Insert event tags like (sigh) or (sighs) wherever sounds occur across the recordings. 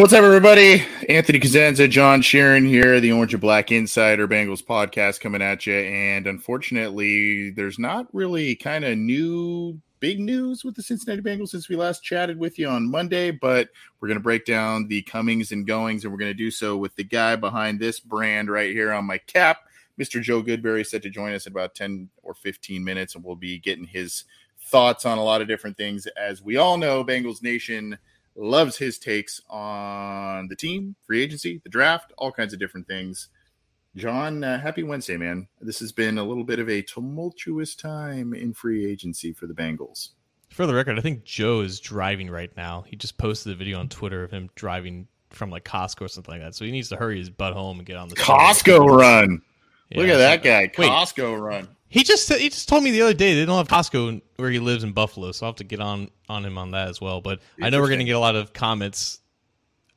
What's up, everybody? Anthony Cosenza, John Sheeran here, the Orange and Black Insider Bengals podcast coming at you. And unfortunately, there's not really kind of new big news with the Cincinnati Bengals since we last chatted with you on Monday, but we're going to break down the comings and goings, and we're going to do so with the guy behind this brand right here on my cap. Mr. Joe Goodberry is set to join us in about 10 or 15 minutes, and we'll be getting his thoughts on a lot of different things. As we all know, Bengals Nation – loves his takes on the team, free agency, the draft, all kinds of different things. John, uh, happy Wednesday, man. This has been a little bit of a tumultuous time in free agency for the Bengals. For the record, I think Joe is driving right now. He just posted a video on Twitter of him driving from like Costco or something like that. So he needs to hurry his butt home and get on the Costco run. Yeah, Look at that guy, Costco run. He just he just told me the other day they don't have Costco where he lives in Buffalo, so I'll have to get on on him on that as well. But I know we're going to get a lot of comments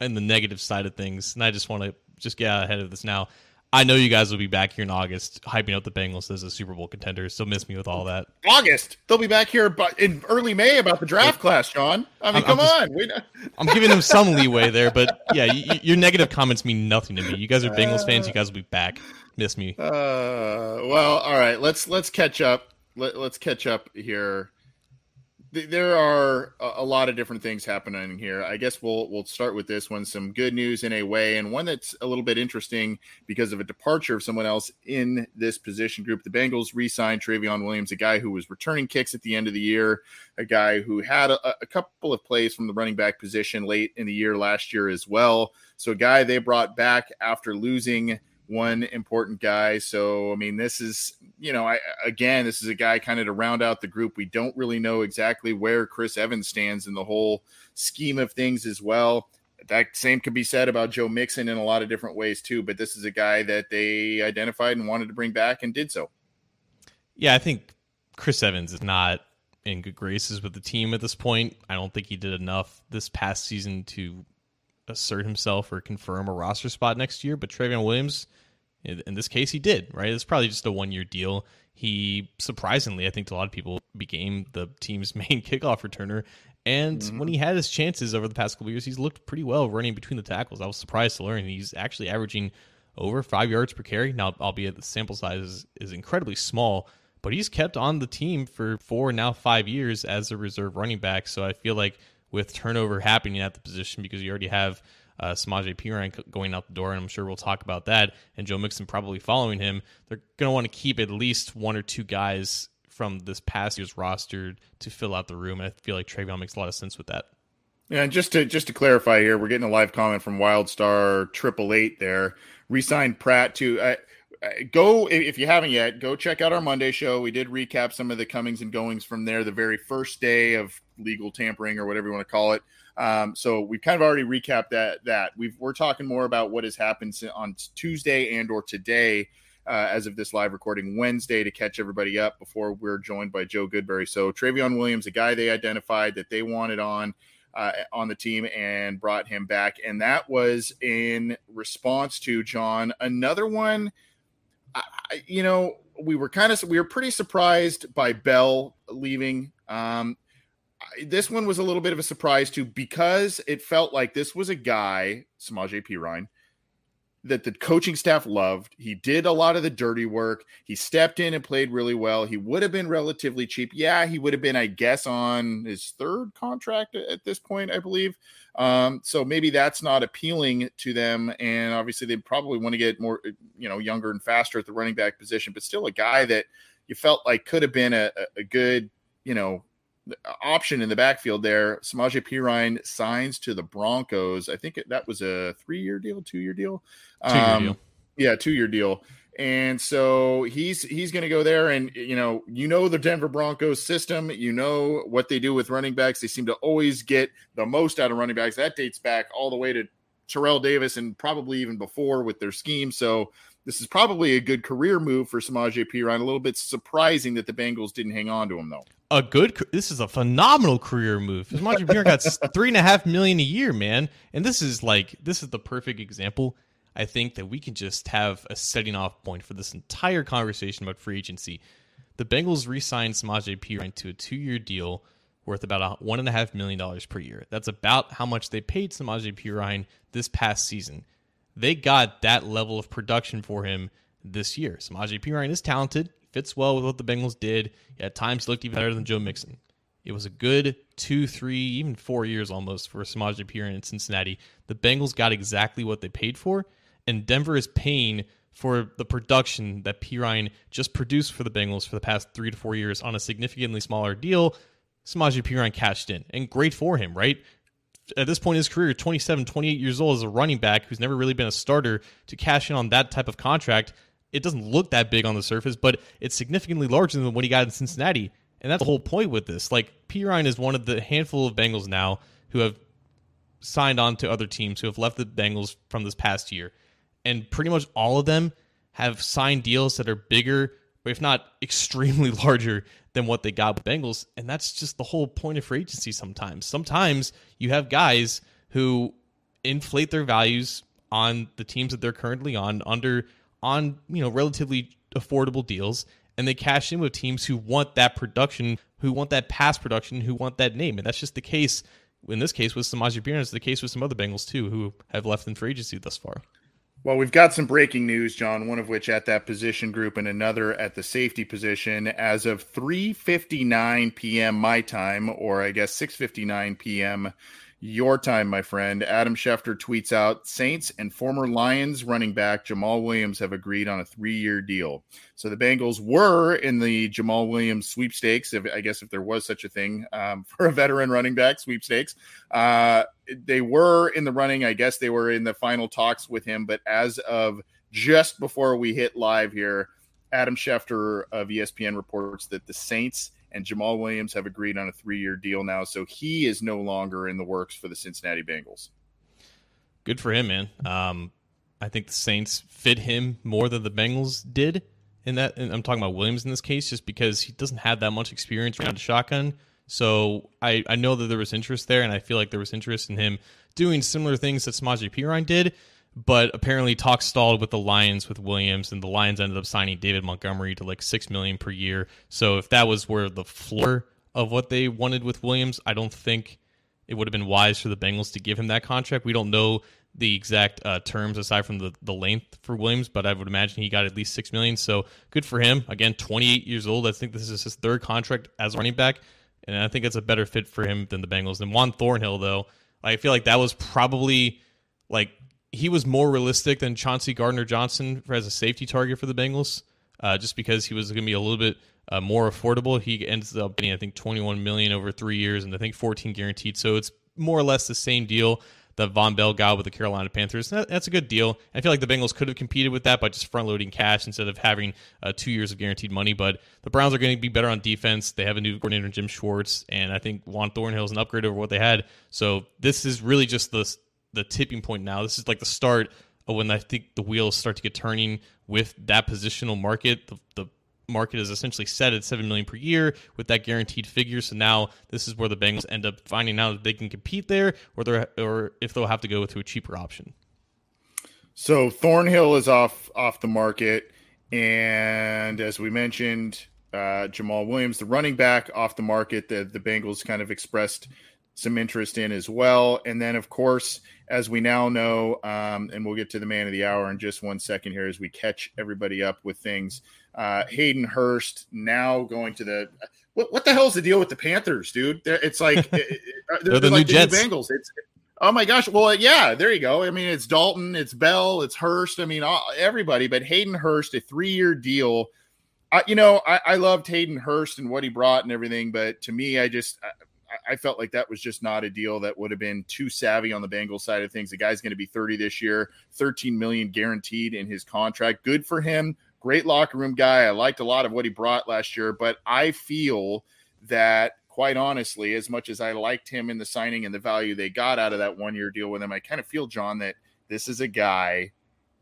in the negative side of things, and I just want to just get out ahead of this now. I know you guys will be back here in August, hyping up the Bengals as a Super Bowl contender. So miss me with all that. August, they'll be back here, but in early May about the draft class, John. I mean, I'm, come I'm just, on. I'm giving them some (laughs) leeway there, but yeah, you, your negative comments mean nothing to me. You guys are Bengals fans. You guys will be back miss me. Uh, well, all right. Let's let's catch up. Let, let's catch up here. There are a lot of different things happening here. I guess we'll we'll start with this one. Some good news in a way, and one that's a little bit interesting because of a departure of someone else in this position group. The Bengals re-signed Trayveon Williams, a guy who was returning kicks at the end of the year, a guy who had a, a couple of plays from the running back position late in the year last year as well. So a guy they brought back after losing one important guy. So, I mean, this is, you know, I again, this is a guy kind of to round out the group. We don't really know exactly where Chris Evans stands in the whole scheme of things as well. That same could be said about Joe Mixon in a lot of different ways too, but this is a guy that they identified and wanted to bring back and did so. Yeah, I think Chris Evans is not in good graces with the team at this point. I don't think he did enough this past season to assert himself or confirm a roster spot next year. But Trayveon Williams, in this case, he did, right? It's probably just a one year deal. He surprisingly, I think to a lot of people, became the team's (laughs) main kickoff returner. And mm-hmm. when he had his chances over the past couple years, he's looked pretty well running between the tackles. I was surprised to learn he's actually averaging over five yards per carry. Now, albeit the sample size is, is incredibly small, but he's kept on the team for four, now five years as a reserve running back. So I feel like with turnover happening at the position because you already have uh, Samaje Perine going out the door, and I'm sure we'll talk about that. And Joe Mixon probably following him. They're going to want to keep at least one or two guys from this past year's roster to fill out the room, and I feel like Trayveon makes a lot of sense with that. Yeah, and just to just to clarify here, we're getting a live comment from WildStar Triple Eight there. Resigned Pratt to. Uh, go if you haven't yet go check out our monday show we did recap some of the comings and goings from there the very first day of legal tampering or whatever you want to call it. Um, so we've kind of already recapped that that. We've we're talking more about what has happened on tuesday and or today uh, as of this live recording wednesday to catch everybody up before we're joined by joe goodberry. So Trayveon williams a guy they identified that they wanted on uh, on the team and brought him back. And that was in response to john another one I, you know, we were kind of we were pretty surprised by Bell leaving. Um, this one was a little bit of a surprise too because it felt like this was a guy, Samaje Ryan, that the coaching staff loved. He did a lot of the dirty work. He stepped in and played really well. He would have been relatively cheap. Yeah, he would have been, I guess, on his third contract at this point, I believe. Um, so maybe that's not appealing to them. And obviously, they probably want to get more, you know, younger and faster at the running back position, but still a guy that you felt like could have been a, a good, you know, option in the backfield there. Samaje Perine signs to the Broncos. I think that was a three year deal, two year deal. Um, deal. Yeah, two year deal. And so he's he's going to go there, and you know you know the Denver Broncos system. You know what they do with running backs. They seem to always get the most out of running backs. That dates back all the way to Terrell Davis and probably even before with their scheme. So this is probably a good career move for Samaje Perine. A little bit surprising that the Bengals didn't hang on to him though a good. This is a phenomenal career move. Samaje Perine got (laughs) three and a half million a year, man, and this is like this is the perfect example. I think that we can just have a setting off point for this entire conversation about free agency. The Bengals re-signed Samaje Perine to a two-year deal worth about one and a half million dollars per year. That's about how much they paid Samaje Perine this past season. They got that level of production for him this year. Samaje Perine is talented fits well with what the Bengals did. At times, looked even better than Joe Mixon. It was a good two, three, even four years almost for Samaje Perine in Cincinnati. The Bengals got exactly what they paid for, and Denver is paying for the production that Perine just produced for the Bengals for the past three to four years on a significantly smaller deal. Samaje Perine cashed in, and great for him, right? At this point in his career, 27, 28 years old as a running back who's never really been a starter to cash in on that type of contract it doesn't look that big on the surface, but it's significantly larger than what he got in Cincinnati. And that's the whole point with this. Like, Perine is one of the handful of Bengals now who have signed on to other teams who have left the Bengals from this past year. And pretty much all of them have signed deals that are bigger, if not extremely (laughs) larger than what they got with Bengals. And that's just the whole point of free agency sometimes. Sometimes you have guys who inflate their values on the teams that they're currently on under on you know relatively affordable deals and they cash in with teams who want that production, who want that pass production, who want that name. And that's just the case in this case with Samaje Perine. It's the case with some other Bengals too who have left in free agency thus far. Well, we've got some breaking news, John. One of which at that position group, and another at the safety position. As of 3:59 p.m. my time, or I guess 6:59 p.m your time, my friend. Adam Schefter tweets out Saints and former Lions running back Jamaal Williams have agreed on a three year deal. So the Bengals were in the Jamaal Williams sweepstakes, if I guess if there was such a thing um, (laughs) for a veteran running back sweepstakes. Uh, they were in the running. I guess they were in the final talks with him. But as of just before we hit live here, Adam Schefter of ESPN reports that the Saints and Jamaal Williams have agreed on a three year deal now. So he is no longer in the works for the Cincinnati Bengals. Good for him, man. Um, I think the Saints fit him more than the Bengals did in that. And I'm talking about Williams in this case, just because he doesn't have that much experience around shotgun. So I, I know that there was interest there, and I feel like there was interest in him doing similar things that Samaje Perine did but apparently talks stalled with the Lions with Williams, and the Lions ended up signing David Montgomery to like six million per year. So if that was where the floor of what they wanted with Williams, I don't think it would have been wise for the Bengals to give him that contract. We don't know the exact uh, terms aside from the, the length for Williams, but I would imagine he got at least six million. So good for him. Again, 28 years old. I think this is his third contract as running back, and I think it's a better fit for him than the Bengals. And Juan Thornhill, though, I feel like that was probably like he was more realistic than Chauncey Gardner Johnson as a safety target for the Bengals, uh, just because he was going to be a little bit uh, more affordable. He ends up getting, I think, 21 million over three years, and I think 14 guaranteed. So it's more or less the same deal that Vonn Bell got with the Carolina Panthers. That, that's a good deal. I feel like the Bengals could have competed with that by just front loading cash instead of having uh, two years of guaranteed money. But the Browns are going to be better on defense. They have a new coordinator, Jim Schwartz, and I think Juan Thornhill is an upgrade over what they had. So this is really just the the tipping point now. This is like the start of when I think the wheels start to get turning with that positional market. The, the market is essentially set at seven million per year with that guaranteed figure. So now this is where the Bengals end up finding out that they can compete there, or they or if they'll have to go to a cheaper option. So Thornhill is off off the market, and as we mentioned, uh, Jamaal Williams, the running back, off the market. The the Bengals kind of expressed some interest in as well. And then, of course, as we now know, um, and we'll get to the man of the hour in just one second here as we catch everybody up with things. Uh, Hayden Hurst now going to the. What, what the hell's the deal with the Panthers, dude? It's like (laughs) they're, they're, the like new the Jets. New Bengals. It's oh my gosh. Well, yeah, there you go. I mean, it's Dalton, it's Bell, it's Hurst. I mean, everybody, but Hayden Hurst, a three-year deal. I, you know, I, I loved Hayden Hurst and what he brought and everything, but to me, I just I felt like that was just not a deal that would have been too savvy on the Bengals side of things. The guy's going to be 30 this year, 13 million guaranteed in his contract. Good for him. Great locker room guy. I liked a lot of what he brought last year, but I feel that quite honestly, as much as I liked him in the signing and the value they got out of that one year deal with him, I kind of feel, John, that this is a guy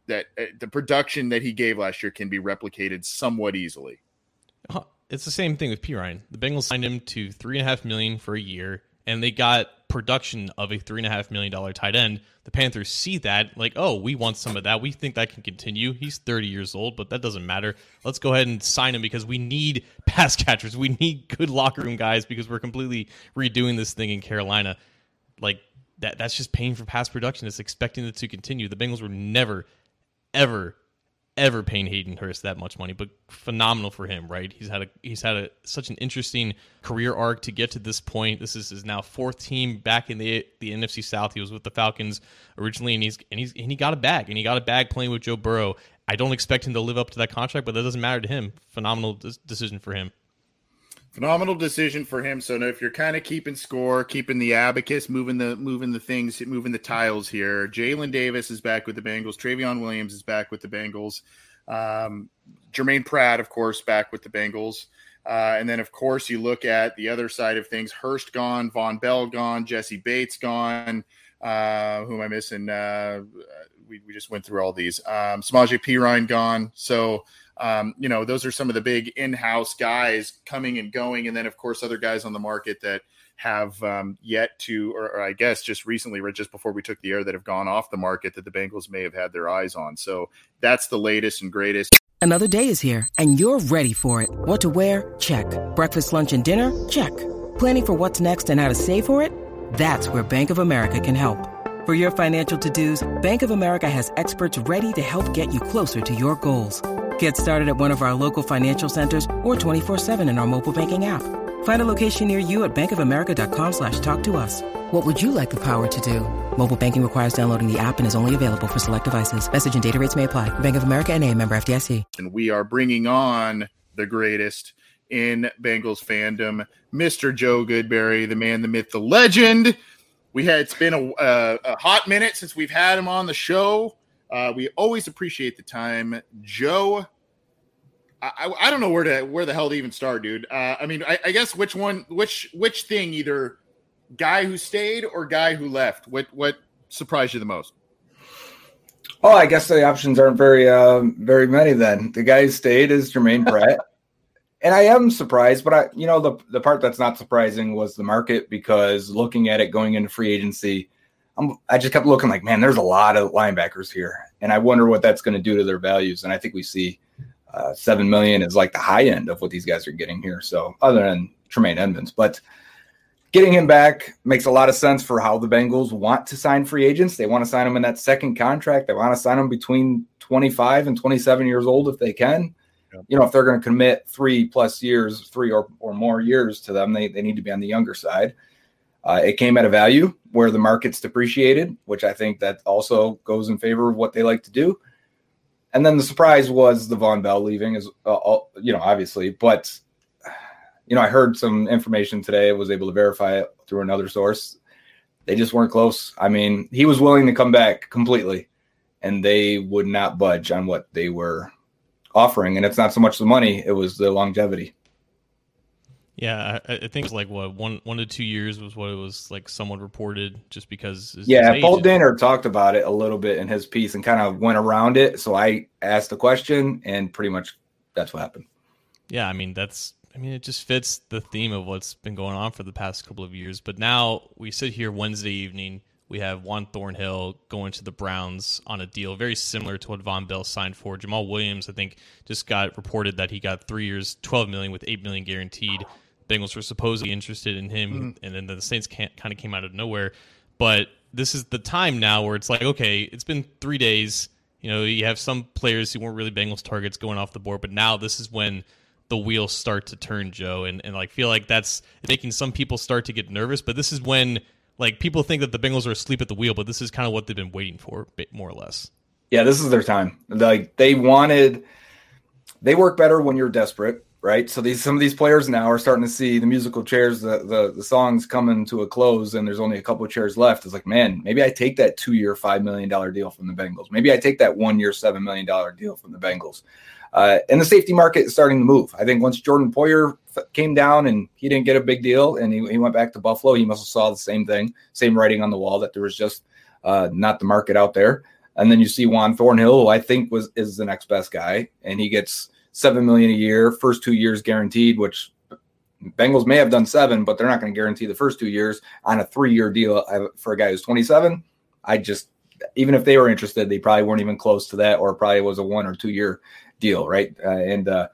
that uh, the production that he gave last year can be replicated somewhat easily it's the same thing with Perine. The Bengals signed him to three and a half million for a year, and they got production of a three and a half million dollar tight end. The Panthers see that, like, oh, we want some of that. We think that can continue. He's 30 years old, but that doesn't matter. Let's go ahead and sign him because we need (laughs) pass catchers. We need good locker room guys because we're completely redoing this thing in Carolina. Like that that's just paying for pass production. It's expecting it to continue. The Bengals were never, ever ever paying Hayden Hurst that much money, but phenomenal for him, right? He's had a he's had a such an interesting career arc to get to this point. This is his now fourth team back in the the NFC South. He was with the Falcons originally, and he's and he's and he got a bag, and he got a bag playing with Joe Burrow. I don't expect him to live up to that contract, but that doesn't matter to him. Phenomenal decision for him. Phenomenal decision for him. So if you're kind of keeping score, keeping the abacus, moving the moving the things, moving the tiles here. Jalen Davis is back with the Bengals. Trayveon Williams is back with the Bengals. Um, Germaine Pratt, of course, back with the Bengals. Uh, and then, of course, you look at the other side of things. Hurst gone, Vonn Bell gone, Jessie Bates gone. Uh, who am I missing? Uh, we, we just went through all these. Um, Samaje Perine gone. So um, you know, those are some of the big in-house guys coming and going, and then of course other guys on the market that have um, yet to, or, or, I guess just recently, or just before we took the air, that have gone off the market that the Bengals may have had their eyes on. So that's the latest and greatest. Another day is here, and you're ready for it. What to wear? Check. Breakfast, lunch, and dinner? Check. Planning for what's next and how to save for it? That's where Bank of America can help. For your financial to-dos, Bank of America has experts ready to help get you closer to your goals. Get started at one of our local financial centers or 24-7 in our mobile banking app. Find a location near you at bankofamerica.com slash talk to us. What would you like the power to do? Mobile banking requires downloading the app and is only available for select devices. Message and data rates may apply. Bank of America and a member FDIC. And we are bringing on the greatest in Bengals fandom, Mr. Joe Goodberry, the man, the myth, the legend. We had, it's been a, a, a hot minute since we've had him on the show. Uh, we always appreciate the time, Joe. I, I, don't know where to where the hell to even start, dude. Uh, I mean, I, I, guess which one, which which thing, either guy who stayed or guy who left. What what surprised you the most? Oh, I guess the options aren't very uh, very many. Then the guy who stayed is Germaine Pratt, (laughs) and I am surprised. But I, you know, the the part that's not surprising was the market because looking at it going into free agency I'm, I just kept looking like, man, there's a lot of linebackers here, and I wonder what that's going to do to their values. And I think we see uh, seven million is like the high end of what these guys are getting here. So other than Tremaine Edmunds, but getting him back makes a lot of sense for how the Bengals want to sign free agents. They want to sign them in that second contract. They want to sign them between 25 and 27 years old if they can. You know, if they're going to commit three plus years, three or, or more years to them, they, they need to be on the younger side. Uh, it came at a value where the market's depreciated, which I think that also goes in favor of what they like to do. And then the surprise was the Vonn Bell leaving, is uh, you know obviously, but you know I heard some information today. I was able to verify it through another source. They just weren't close. I mean, he was willing to come back completely, and they would not budge on what they were offering. And it's not so much the money; it was the longevity. Yeah, I, I, think it's like what one one to two years was what it was like. Someone reported just because. yeah, Paul Dehner talked about it a little bit in his piece and kind of went around it. So I asked the question, and pretty much that's what happened. Yeah, I mean that's I mean it just fits the theme of what's been going on for the past couple of years. But now we sit here Wednesday evening. We have Juan Thornhill going to the Browns on a deal very similar to what Vonn Bell signed for. Jamaal Williams, I think, just got reported that he got three years, twelve million with eight million guaranteed. Bengals were supposedly interested in him, mm-hmm. and then the Saints kind of came out of nowhere. But this is the time now where it's like, okay, it's been three days. You know, you have some players who weren't really Bengals targets going off the board, but now this is when the wheels start to turn, Joe, and, and like feel like that's making some people start to get nervous. But this is when like people think that the Bengals are asleep at the wheel, but this is kind of what they've been waiting for, more or less. Yeah, this is their time. Like they wanted, they work better when you're desperate right? So these some of these players now are starting to see the musical chairs, the the, the songs coming to a close, and there's only a couple chairs left. It's like, man, maybe I take that two year, five million dollar deal from the Bengals. Maybe I take that one year, seven million dollar deal from the Bengals. Uh, and the safety market is starting to move. I think once Jordan Poyer came down and he didn't get a big deal, and he, he went back to Buffalo, he must have saw the same thing, same writing on the wall that there was just uh, not the market out there. And then you see Juan Thornhill, who I think was is the next best guy, and he gets seven million a year, first two years guaranteed, which Bengals may have done seven, but they're not going to guarantee the first two years on a three-year deal for a guy who's 27. I just, even if they were interested, they probably weren't even close to that, or probably was a one or two-year deal, right? Uh, and uh,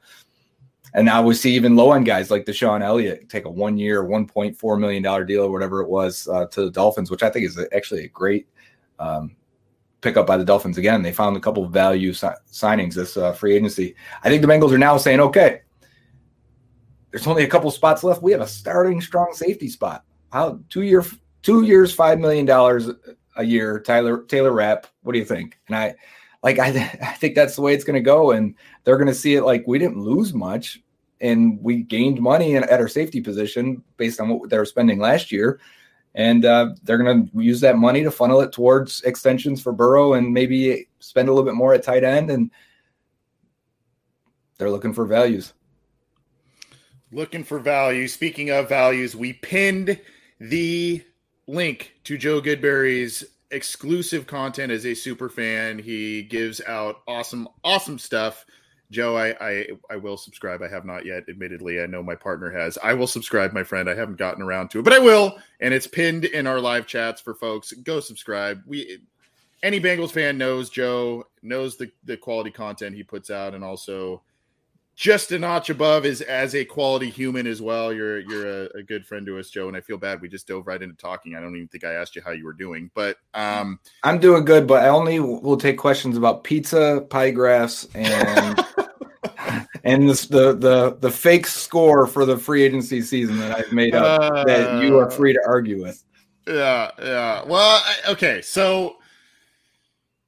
and now we see even low-end guys like DeShon Elliott take a one-year, 1.4 million dollar deal or whatever it was uh, to the Dolphins, which I think is actually a great um, pick up by the Dolphins again. They found a couple of value si- signings this uh, free agency. I think the Bengals are now saying, okay, there's only a couple spots left. We have a starting strong safety spot. How two year two years, five million dollars a year. Tyler Taylor Rapp. What do you think? And I like I, (laughs) I think that's the way it's going to go, and they're going to see it like we didn't lose much. And we gained money in, at our safety position based on what they were spending last year and uh, they're going to use that money to funnel it towards extensions for Burrow and maybe spend a little bit more at tight end. And they're looking for values. Looking for value. Speaking of values, we pinned the link to Joe Goodberry's exclusive content as a super fan. He gives out awesome, awesome stuff Joe, I, I I will subscribe. I have not yet, admittedly. I know my partner has. I will subscribe, my friend. I haven't gotten around to it, but I will. And it's pinned in our live chats for folks. Go subscribe. We any Bengals fan knows Joe knows the the quality content he puts out, and also just a notch above is as a quality human as well. You're you're a, a, good friend to us, Joe, and I feel bad we just dove right into talking. I don't even think I asked you how you were doing, but um, I'm doing good. But I only will take questions about pizza, pie graphs, and (laughs) and this, the the the fake score for the free agency season that I've made up uh, that you are free to argue with. Yeah, yeah. Well, I, okay, so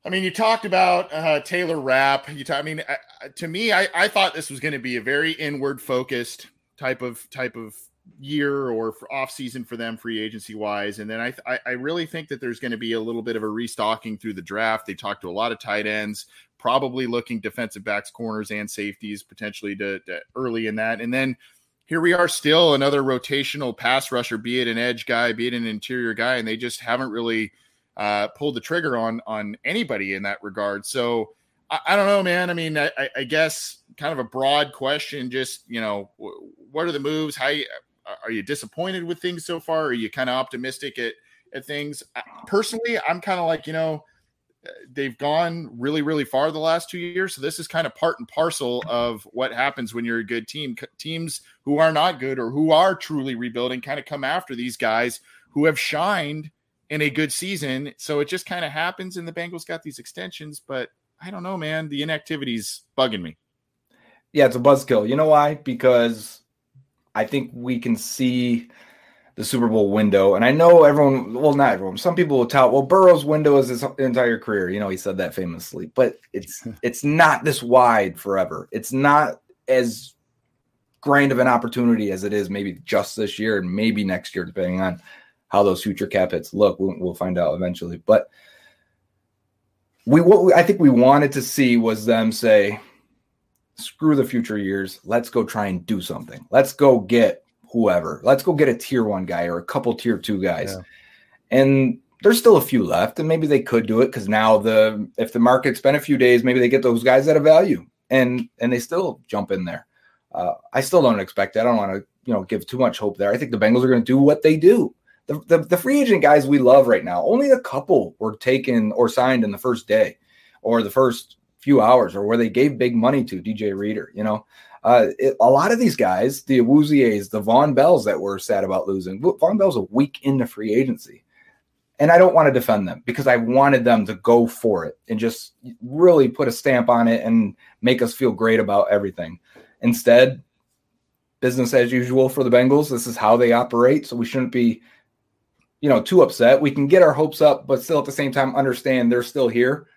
I mean, you talked about uh, Taylor Rapp. You, talk, I mean, I, to me, I, I thought this was going to be a very inward focused type of type of year or off season for them, free agency wise. And then I, I, I really think that there's going to be a little bit of a restocking through the draft. They talked to a lot of tight ends, probably looking defensive backs, corners, and safeties potentially to, to early in that. And then here we are still another rotational pass rusher, be it an edge guy, be it an interior guy, and they just haven't really uh, pulled the trigger on on anybody in that regard. So I, I don't know, man. I mean, I, I, guess kind of a broad question. Just you know, what are the moves? How you, are you disappointed with things so far? Are you kind of optimistic at at things? Personally, I'm kind of like you know they've gone really really far the last two years so this is kind of part and parcel of what happens when you're a good team teams who are not good or who are truly rebuilding kind of come after these guys who have shined in a good season. So it just kind of happens, and the Bengals got these extensions. But I don't know, man. The inactivity's bugging me. Yeah, it's a buzzkill. You know why? Because I think we can see the Super Bowl window, and I know everyone. Well, not everyone. Some people will tout. Well, Burrow's window is his entire career. You know, he said that famously. But it's (laughs) it's not this wide forever. It's not as grand of an opportunity as it is maybe just this year and maybe next year, depending on how those future cap hits look. We'll, we'll find out eventually. But we what we, I think we wanted to see was them say, "Screw the future years. Let's go try and do something. Let's go get whoever. Let's go get a tier one guy or a couple tier two guys." Yeah. And there's still a few left, and maybe they could do it because now the if the market's been a few days, maybe they get those guys at a value, and and they still jump in there. Uh, I still don't expect that. I don't want to you know give too much hope there. I think the Bengals are going to do what they do the, the, the free agent guys we love right now, only a couple were taken or signed in the first day or the first few hours or where they gave big money to DJ Reader, you know. Uh, it, a lot of these guys, the Awuzies, the Vonn Bells that were sad about losing, Vonn Bell's a week into free agency. And I don't want to defend them because I wanted them to go for it and just really put a stamp on it and make us feel great about everything. Instead, business as usual for the Bengals. This is how they operate. So we shouldn't be, you know, too upset. We can get our hopes up, but still at the same time understand they're still here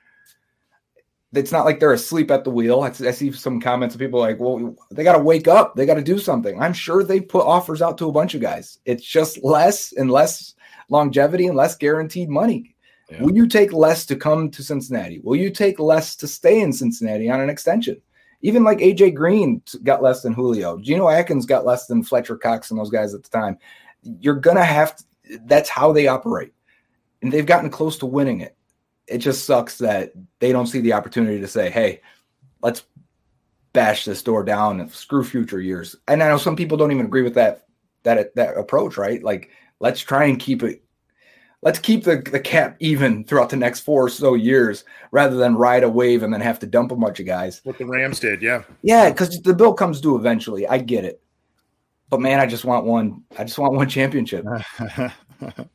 it's not like they're asleep at the wheel. I, I see some comments of people like, well, they got to wake up. They got to do something. I'm sure they put offers out to a bunch of guys. It's just less and less longevity and less guaranteed money. Yeah. Will you take less to come to Cincinnati? Will you take less to stay in Cincinnati on an extension? Even like AJ Green got less than Julio. Geno Atkins got less than Fletcher Cox and those guys at the time. You're going to have to, that's how they operate. And they've gotten close to winning it it just sucks that they don't see the opportunity to say, hey, let's bash this door down and screw future years. And I know some people don't even agree with that that that approach, right? Like let's try and keep it let's keep the, the cap even throughout the next four or so years rather than ride a wave and then have to dump a bunch of guys. What the Rams did, yeah. Yeah, because the bill comes due eventually. I get it. But man, I just want one. I just want one championship. (laughs)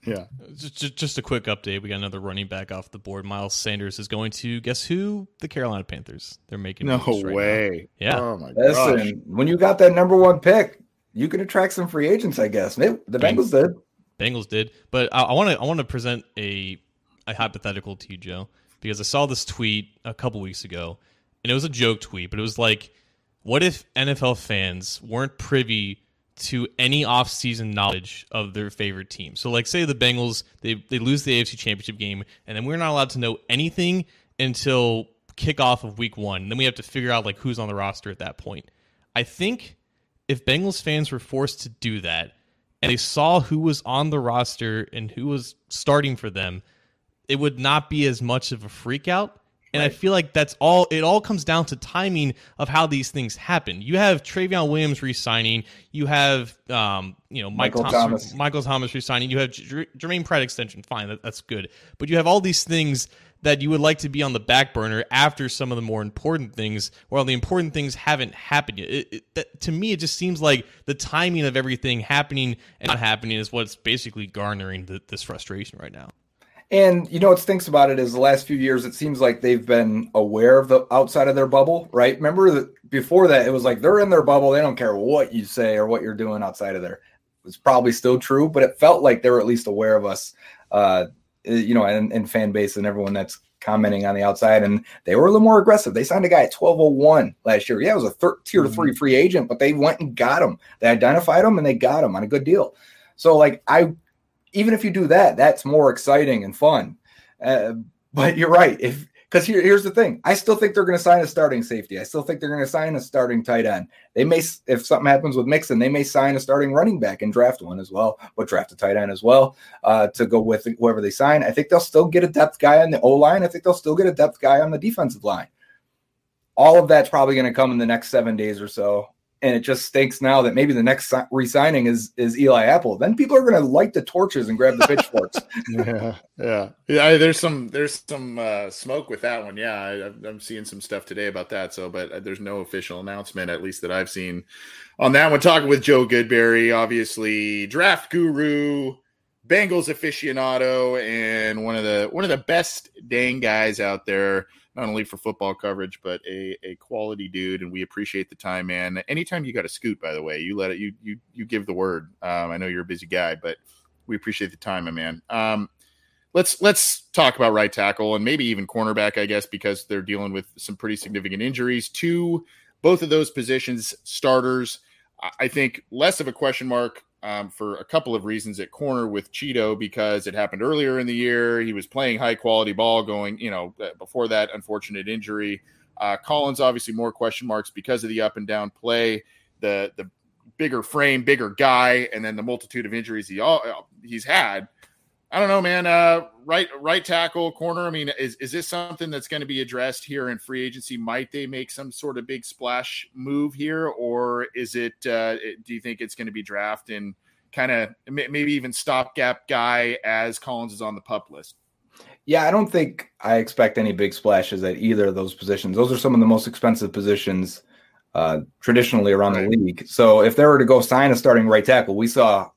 yeah. Just, just a quick update. We got another running back off the board. Miles Sanders is going to guess who? The Carolina Panthers. They're making no right way. Now. Yeah. Oh my God. Listen, gosh. when you got that number one pick, you can attract some free agents. I guess the Bengals did. Bengals did, but I want to I want to present a a hypothetical to you, Joe, because I saw this tweet a couple weeks ago, and it was a joke tweet, but it was like, what if NFL fans weren't privy to any offseason knowledge of their favorite team. So like say the Bengals they they lose the AFC Championship game and then we're not allowed to know anything until kickoff of week 1. Then we have to figure out like who's on the roster at that point. I think if Bengals fans were forced to do that and they saw who was on the roster and who was starting for them, it would not be as much of a freak out and right. I feel like that's all. It all comes down to timing of how these things happen. You have Trayveon Williams resigning. You have, um, you know, Mike Michael Thomas, Thomas. Michael Thomas resigning. You have J- Germaine Pratt extension. Fine, that, that's good. But you have all these things that you would like to be on the back burner after some of the more important things, while the important things haven't happened yet. It, it, that, to me, it just seems like the timing of everything happening and not happening is what's basically garnering the, this frustration right now. And you know what stinks about it is the last few years, it seems like they've been aware of the outside of their bubble, right? Remember that before that, it was like they're in their bubble. They don't care what you say or what you're doing outside of there. It's probably still true, but it felt like they were at least aware of us, uh, you know, and, and fan base and everyone that's commenting on the outside. And they were a little more aggressive. They signed a guy at 1201 last year. Yeah, it was a thir- tier mm-hmm. three free agent, but they went and got him. They identified him and they got him on a good deal. So, like, I even if you do that, that's more exciting and fun. Uh, but you're right. If because here, here's the thing, I still think they're going to sign a starting safety. I still think they're going to sign a starting tight end. They may, if something happens with Mixon, they may sign a starting running back and draft one as well, but draft a tight end as well uh, to go with whoever they sign. I think they'll still get a depth guy on the O line. I think they'll still get a depth guy on the defensive line. All of that's probably going to come in the next seven days or so and it just stinks now that maybe the next re-signing is is Eli Apple. Then people are going to light the torches and grab the pitchforks. (laughs) yeah, yeah, yeah. There's some there's some uh, smoke with that one. Yeah, I, am seeing some stuff today about that. So, but uh, there's no official announcement, at least that I've seen on that one. Talking with Joe Goodberry, obviously draft guru, Bengals aficionado, and one of the one of the best dang guys out there not only for football coverage, but a, a quality dude. And we appreciate the time, man. Anytime you got a scoot, by the way, you let it, you, you, you give the word. Um, I know you're a busy guy, but we appreciate the time, my man. Um, let's, let's talk about right tackle and maybe even cornerback, I guess, because they're dealing with some pretty significant injuries to both of those positions starters. I think less of a question mark um, for a couple of reasons at corner with Cheeto because it happened earlier in the year. He was playing high quality ball going, you know, uh, before that unfortunate injury. Uh, Collins, obviously, more question marks because of the up and down play, the the bigger frame, bigger guy, and then the multitude of injuries he all, uh, he's had. I don't know, man. Uh, right, right tackle, corner. I mean, is is this something that's going to be addressed here in free agency? Might they make some sort of big splash move here, or is it? Uh, do you think it's going to be draft and kind of maybe even stopgap guy as Collins is on the pup list? Yeah, I don't think I expect any big splashes at either of those positions. Those are some of the most expensive positions uh, traditionally around right. the league. So if they were to go sign a starting right tackle, we saw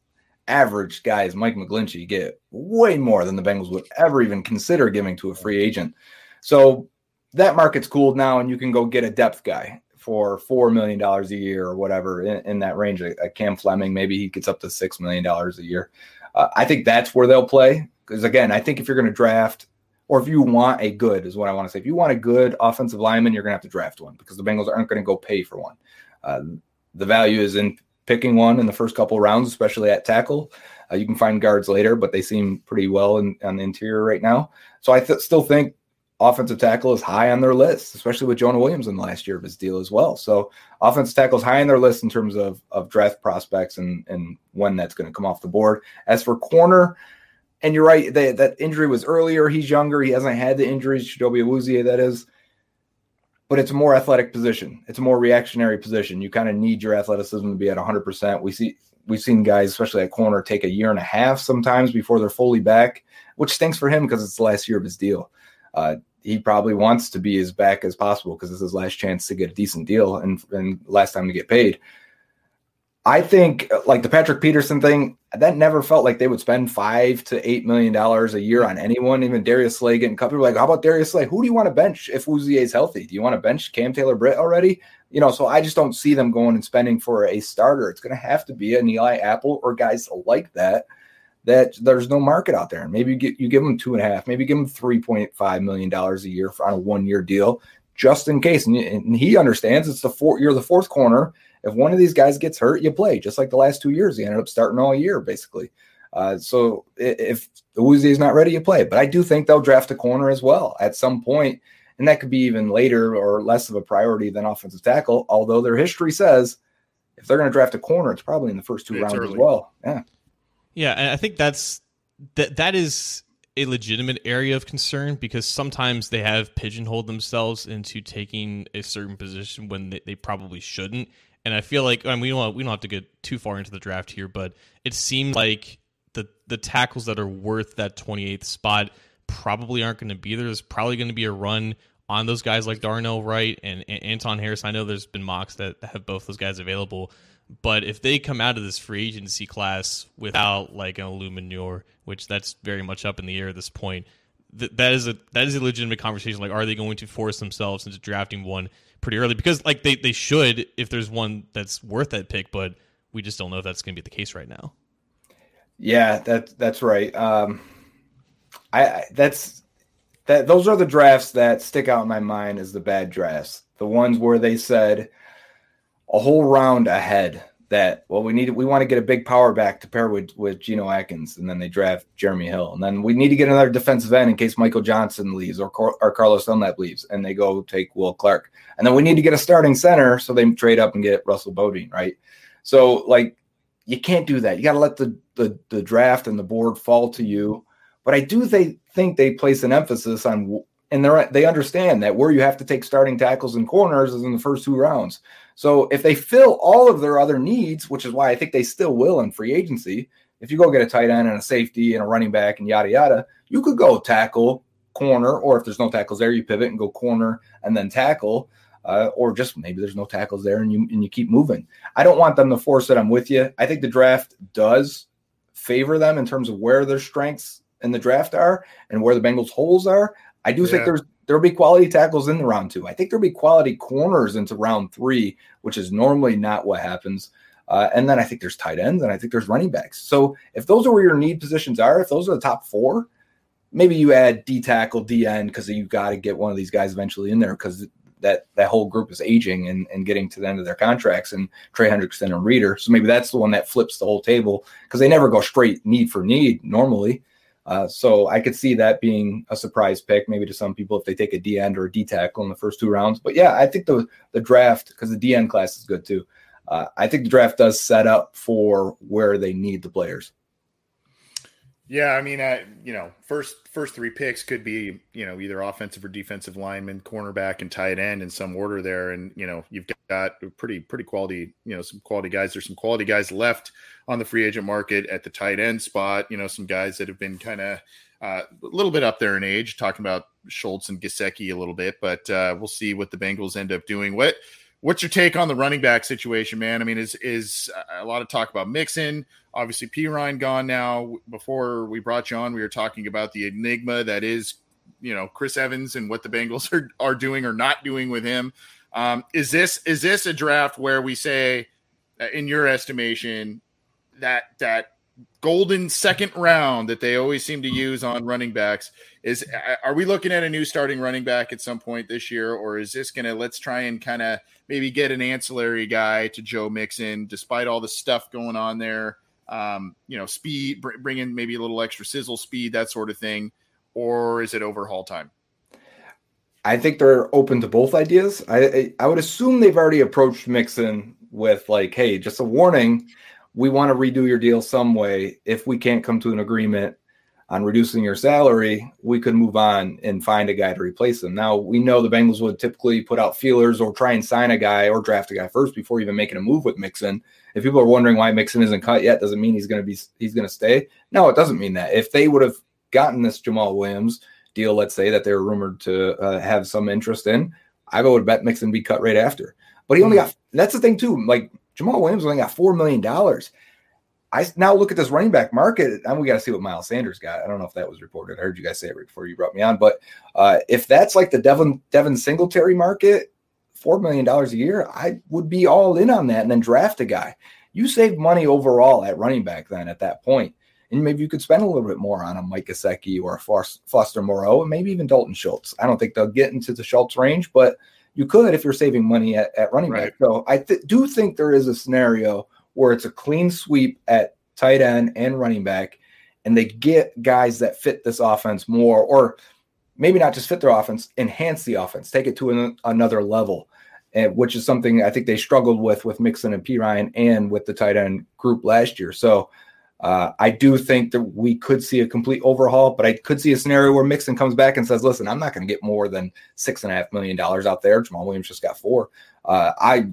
average guys, Mike McGlinchey, get way more than the Bengals would ever even consider giving to a free agent. So that market's cooled now, and you can go get a depth guy for four million dollars a year or whatever in, in that range. A, a, Cam Fleming, maybe he gets up to six million dollars a year. Uh, I think that's where they'll play because again, I think if you're going to draft, or if you want a good, is what I want to say. If you want a good offensive lineman, you're going to have to draft one because the Bengals aren't going to go pay for one. Uh, the value is in picking one in the first couple rounds, especially at tackle. Uh, you can find guards later, but they seem pretty well in, on the interior right now. So I th- still think offensive tackle is high on their list, especially with Jonah Williams in the last year of his deal as well. So offensive tackle is high on their list in terms of, of draft prospects and, and when that's going to come off the board. As for corner, and you're right, they, that injury was earlier. He's younger. He hasn't had the injuries, Chidobe Awuzie, that is. But it's a more athletic position. It's a more reactionary position. You kind of need your athleticism to be at 100%. We see we've seen guys, especially at corner, take a year and a half sometimes before they're fully back, which stinks for him because it's the last year of his deal. Uh, he probably wants to be as back as possible because it's his last chance to get a decent deal and, and last time to get paid. I think uh, like the Patrick Peterson thing, that never felt like they would spend five to eight million dollars a year on anyone, even Darius Slay getting cut. People like, how about Darius Slay? Who do you want to bench if Awuzie is healthy? Do you want to bench Cam Taylor Britt already? You know, so I just don't see them going and spending for a starter. It's going to have to be an Eli Apple or guys like that. That there's no market out there. And maybe you get you give them two and a half, maybe give them three point five million dollars a year for, on a one year deal, just in case. And, and he understands it's the four. You're the fourth corner if one of these guys gets hurt, you play. Just like the last two years, he ended up starting all year basically. Uh, so if the Awuzie is not ready, you play. But I do think they'll draft a corner as well at some point, and that could be even later or less of a priority than offensive tackle. Although their history says if they're going to draft a corner, it's probably in the first two it's rounds early. as well. Yeah, yeah, and I think that's that that is a legitimate area of concern because sometimes they have pigeonholed themselves into taking a certain position when they, they probably shouldn't. And I feel like I mean, we don't we don't have to get too far into the draft here, but it seems like the the tackles that are worth that 28th spot probably aren't going to be there. There's probably going to be a run on those guys like Darnell Wright and, and Anton Harris. I know there's been mocks that have both those guys available, but if they come out of this free agency class without like an Eluemunor, which that's very much up in the air at this point, that that is a that is a legitimate conversation. Like, are they going to force themselves into drafting one pretty early because like they, they should if there's one that's worth that pick, but we just don't know if that's going to be the case right now. Yeah, that that's right. Um, I, I that's that those are the drafts that stick out in my mind as the bad drafts. The ones where they said a whole round ahead that well we need we want to get a big power back to pair with with Geno Atkins and then they draft Jeremy Hill. And then we need to get another defensive end in case Michael Johnson leaves or or Carlos Dunlap leaves and they go take Will Clark. And then we need to get a starting center so they trade up and get Russell Bodine right? So like you can't do that. You got to let the, the the draft and the board fall to you. But I do they think they place an emphasis on and they they understand that where you have to take starting tackles and corners is in the first two rounds. So if they fill all of their other needs, which is why I think they still will in free agency, if you go get a tight end and a safety and a running back and yada yada, you could go tackle, corner, or if there's no tackles there, you pivot and go corner and then tackle. Uh, or just maybe there's no tackles there and you and you keep moving. I don't want them to force it. I'm with you. I think the draft does favor them in terms of where their strengths in the draft are and where the Bengals' holes are. I do yeah. think there's there'll be quality tackles in the round two. I think there'll be quality corners into round three, which is normally not what happens. Uh, and then I think there's tight ends and I think there's running backs. So if those are where your need positions are, if those are the top four, maybe you add D tackle, D end because you've got to get one of these guys eventually in there because that that whole group is aging and, and getting to the end of their contracts and Trey Hendrickson and Reader. So maybe that's the one that flips the whole table because they never go straight need for need normally. Uh, so I could see that being a surprise pick, maybe to some people if they take a D end or a D tackle in the first two rounds. But yeah, I think the the draft because the D end class is good too. Uh, I think the draft does set up for where they need the players. Yeah, I mean, I you know, first first three picks could be you know either offensive or defensive lineman, cornerback, and tight end in some order there, and you know you've got pretty pretty quality you know some quality guys. There's some quality guys left on the free agent market at the tight end spot. You know, some guys that have been kind of uh, a little bit up there in age. Talking about Schultz and Gesicki a little bit, but uh, we'll see what the Bengals end up doing. What what's your take on the running back situation, man? I mean, is is a lot of talk about Mixon? Obviously, Perine gone now. Before we brought you on, we were talking about the enigma that is, you know, Chris Evans and what the Bengals (laughs) are are doing or not doing with him. Um, is this is this a draft where we say, uh, in your estimation, that that golden second round that they always seem to use on running backs is are we looking at a new starting running back at some point this year or is this going to let's try and kind of maybe get an ancillary guy to Joe Mixon despite all the stuff going on there um, you know speed br- bring in maybe a little extra sizzle speed that sort of thing or is it overhaul time I think they're open to both ideas. I I, I would assume they've already approached Mixon with like, hey, just a warning we want to redo your deal some way. If we can't come to an agreement on reducing your salary, we could move on and find a guy to replace him. Now, we know the Bengals would typically put out feelers or try and sign a guy or draft a guy first before even making a move with Mixon. If people are wondering why Mixon isn't cut yet, doesn't mean he's going to be he's going to stay. No, it doesn't mean that. If they would have gotten this Jamaal Williams deal, let's say that they were rumored to uh, have some interest in, I would bet Mixon be cut right after. But he only hmm. got that's the thing too. Like Jamaal Williams only got $4 million. I now look at this running back market, and we got to see what Miles Sanders got. I don't know if that was reported. I heard you guys say it right before you brought me on, but uh, if that's like the Devin Devin Singletary market, four million dollars a year, I would be all in on that, and then draft a guy. You save money overall at running back then at that point, and maybe you could spend a little bit more on a Mike Gesicki or a Foster Moreau, and maybe even Dalton Schultz. I don't think they'll get into the Schultz range, but you could if you're saving money at, at running right. back. So I th- do think there is a scenario where it's a clean sweep at tight end and running back, and they get guys that fit this offense more, or maybe not just fit their offense, enhance the offense, take it to an, another level, and, which is something I think they struggled with with Mixon and Perine and with the tight end group last year. So uh, I do think that we could see a complete overhaul, but I could see a scenario where Mixon comes back and says, "Listen, I'm not going to get more than six and a half million dollars out there." Jamaal Williams just got four. Uh, I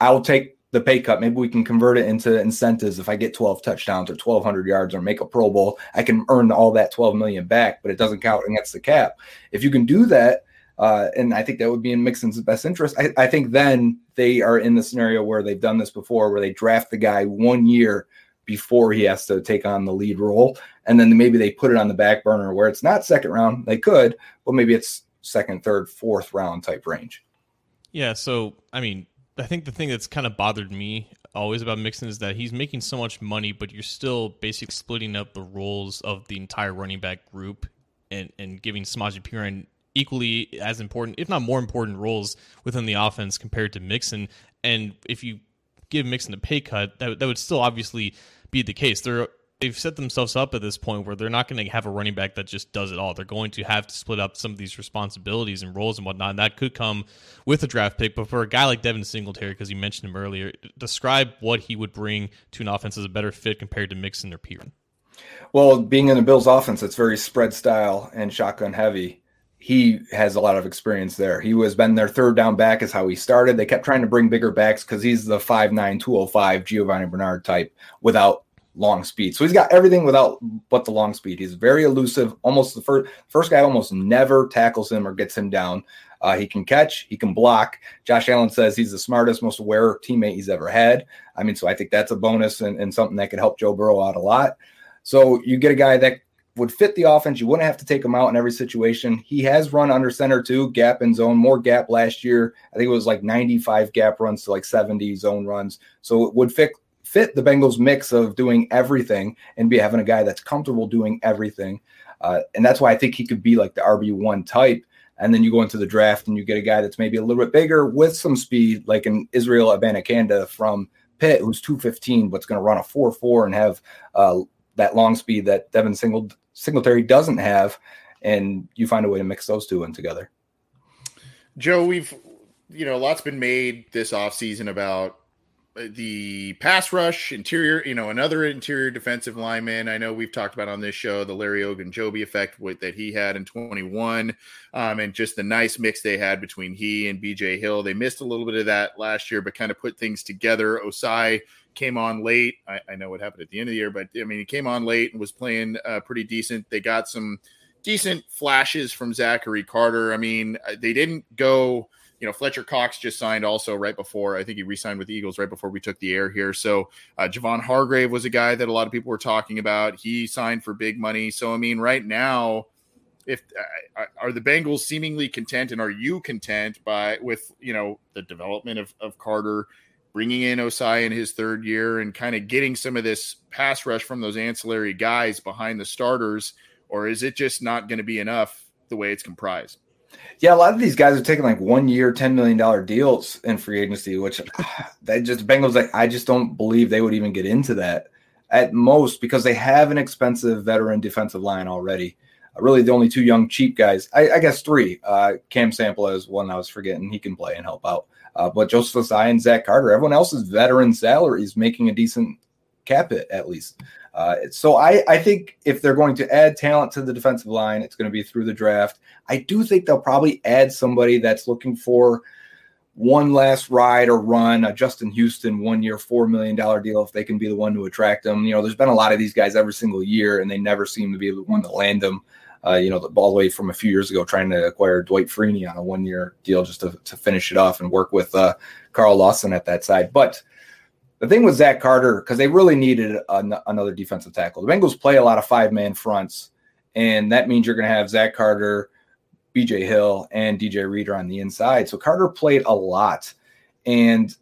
I'll take the pay cut. Maybe we can convert it into incentives. If I get 12 touchdowns or 1,200 yards or make a Pro Bowl, I can earn all that 12 million back, but it doesn't count against the cap. If you can do that, uh, and I think that would be in Mixon's best interest. I, I think then they are in the scenario where they've done this before, where they draft the guy one year before he has to take on the lead role. And then maybe they put it on the back burner where it's not second round. They could, but maybe it's second, third, fourth round type range. Yeah. So, I mean, I think the thing that's kind of bothered me always about Mixon is that he's making so much money, but you're still basically splitting up the roles of the entire running back group and, and giving Samaje Perine equally as important, if not more important, roles within the offense compared to Mixon. And if you give Mixon a pay cut, that, that would still obviously be the case. They're they've set themselves up at this point where they're not going to have a running back that just does it all. They're going to have to split up some of these responsibilities and roles and whatnot. And that could come with a draft pick. But for a guy like Devin Singletary, because you mentioned him earlier, describe what he would bring to an offense as a better fit compared to Mixon or Perine. Well, being in the Bills offense, it's very spread style and shotgun heavy he has a lot of experience there. He was been their third down back is how he started. They kept trying to bring bigger backs because he's the 5'9, 205 Giovani Bernard type without long speed. So he's got everything without but the long speed. He's very elusive. Almost the first first guy almost never tackles him or gets him down. Uh, he can catch, he can block. Josh Allen says he's the smartest, most aware teammate he's ever had. I mean, so I think that's a bonus and, and something that could help Joe Burrow out a lot. So you get a guy that would fit the offense. You wouldn't have to take him out in every situation. He has run under center too, gap and zone, more gap last year. I think it was like 95 gap runs to like 70 zone runs. So it would fit fit the Bengals mix of doing everything and be having a guy that's comfortable doing everything. Uh, and that's why I think he could be like the RB1 type. And then you go into the draft and you get a guy that's maybe a little bit bigger with some speed, like an Israel Abanikanda from Pitt, who's 215, but's going to run a 4 4 and have uh, that long speed that Devin Singled Singletary doesn't have, and you find a way to mix those two in together. Joe, we've you know, a lot's been made this offseason about the pass rush, interior, you know, another interior defensive lineman. I know we've talked about on this show the Larry Ogunjobi effect with, that he had in 21, um, and just the nice mix they had between he and BJ Hill. They missed a little bit of that last year, but kind of put things together. Ossai came on late. I, I, know what happened at the end of the year, but I mean, he came on late and was playing uh, pretty decent. They got some decent flashes from Zachary Carter. I mean, uh, they didn't go you know, Fletcher Cox just signed also right before. I think he re-signed with the Eagles right before we took the air here. So uh, Javon Hargrave was a guy that a lot of people were talking about. He signed for big money. So I mean, right now, if uh, are the Bengals seemingly content, and are you content by with you know the development of of Carter? Bringing in Ossai in his third year and kind of getting some of this pass rush from those ancillary guys behind the starters, or is it just not going to be enough the way it's comprised? Yeah, a lot of these guys are taking like one year, ten million dollar deals in free agency, which (sighs) they just Bengals like I just don't believe they would even get into that at most because they have an expensive veteran defensive line already. Uh, really, the only two young cheap guys, I, I guess three. Uh, Cam Sample is one I was forgetting; he can play and help out. Uh, but Joseph Ossai and Zach Carter, everyone else's veteran salaries, making a decent cap it at least. Uh, so I, I think if they're going to add talent to the defensive line, it's going to be through the draft. I do think they'll probably add somebody that's looking for one last ride or run, a Justin Houston one year, $4 million deal if they can be the one to attract them. You know, there's been a lot of these guys every single year, and they never seem to be the one to land them. Uh, you know, the way from a few years ago, trying to acquire Dwight Freeney on a one year deal just to, to finish it off and work with uh, Carl Lawson at that side. But the thing with Zach Carter, because they really needed an, another defensive tackle. The Bengals play a lot of five man fronts, and that means you're going to have Zach Carter, BJ Hill, and DJ Reader on the inside. So Carter played a lot, and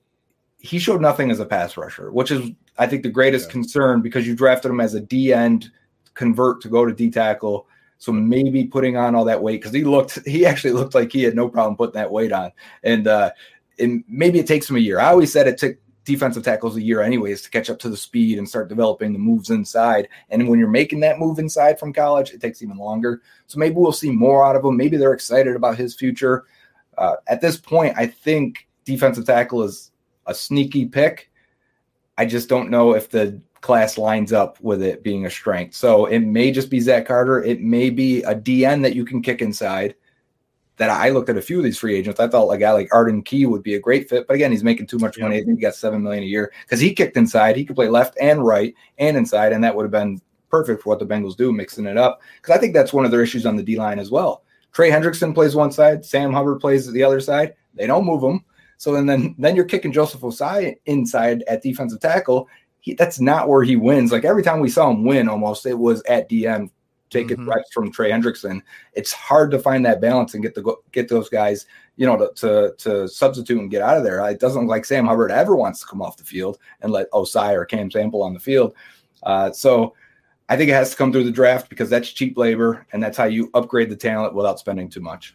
he showed nothing as a pass rusher, which is, I think, the greatest yeah. concern because you drafted him as a D end convert to go to D tackle. So maybe putting on all that weight because he looked, he actually looked like he had no problem putting that weight on, and uh, and maybe it takes him a year. I always said it took defensive tackles a year anyways to catch up to the speed and start developing the moves inside. And when you're making that move inside from college, it takes even longer. So maybe we'll see more out of him. Maybe they're excited about his future. Uh, at this point, I think defensive tackle is a sneaky pick. I just don't know if the class lines up with it being a strength. So it may just be Zach Carter. It may be a DN that you can kick inside that I looked at a few of these free agents. I thought a guy like Arden Key would be a great fit, but again, he's making too much money. I think he got seven million a year because he kicked inside. He could play left and right and inside, and that would have been perfect for what the Bengals do, mixing it up. Because I think that's one of their issues on the D line as well. Trey Hendrickson plays one side, Sam Hubbard plays the other side. They don't move him, so then then, then you're kicking Joseph Ossai inside at defensive tackle. He, that's not where he wins. Like every time we saw him win, almost it was at DM taking mm-hmm. reps from Trey Hendrickson. It's hard to find that balance and get the get those guys, you know, to, to, to substitute and get out of there. It doesn't look like Sam Hubbard ever wants to come off the field and let Ossai or Cam Sample on the field. Uh, so I think it has to come through the draft because that's cheap labor and that's how you upgrade the talent without spending too much.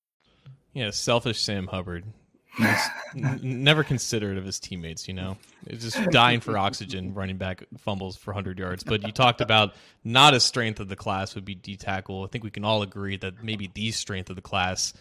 Yeah, selfish Sam Hubbard. n- never considerate of his teammates, you know. It's just dying for oxygen, running back fumbles for 100 yards. But you talked about not a strength of the class would be D tackle. I think we can all agree that maybe the strength of the class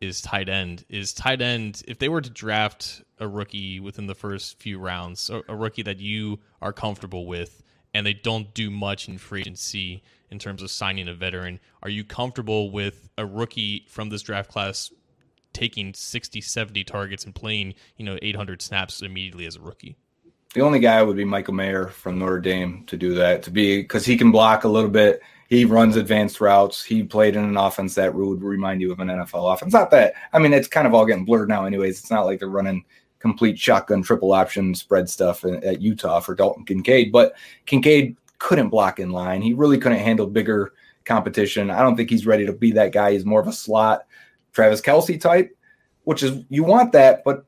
is tight end. Is tight end, if they were to draft a rookie within the first few rounds, a, a rookie that you are comfortable with, and they don't do much in free agency in terms of signing a veteran, are you comfortable with a rookie from this draft class taking 60, 70 targets and playing, you know, 800 snaps immediately as a rookie. The only guy would be Michael Mayer from Notre Dame to do that, to be because he can block a little bit. He runs advanced routes. He played in an offense that would remind you of an NFL offense. Not that, I mean, it's kind of all getting blurred now, anyways. It's not like they're running complete shotgun triple option spread stuff at Utah for Dalton Kincaid, but Kincaid couldn't block in line. He really couldn't handle bigger competition. I don't think he's ready to be that guy. He's more of a slot Travis Kelce type, which is you want that, but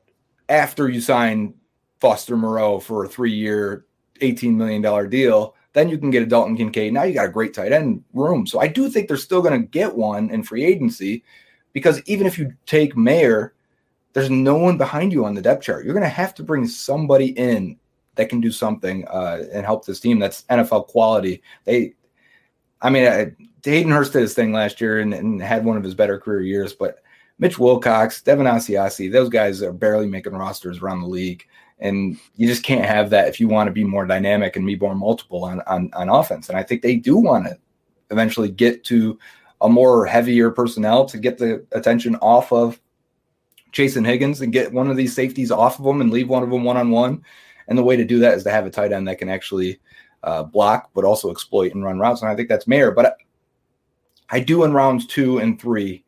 after you sign Foster Moreau for a three year, $18 million deal, then you can get a Dalton Kincaid. Now you got a great tight end room. So I do think they're still going to get one in free agency because even if you take Mayer, there's no one behind you on the depth chart. You're going to have to bring somebody in that can do something uh, and help this team. That's NFL quality. They, I mean, Hayden Hurst did his thing last year and, and, had one of his better career years, but Mitch Wilcox, Devin Asiasi, those guys are barely making rosters around the league. And you just can't have that if you want to be more dynamic and be more multiple on, on, on offense. And I think they do want to eventually get to a more heavier personnel to get the attention off of Jason Higgins and get one of these safeties off of them and leave one of them one on one. And the way to do that is to have a tight end that can actually uh, block, but also exploit and run routes. And I think that's Mayer. But I do in rounds two and three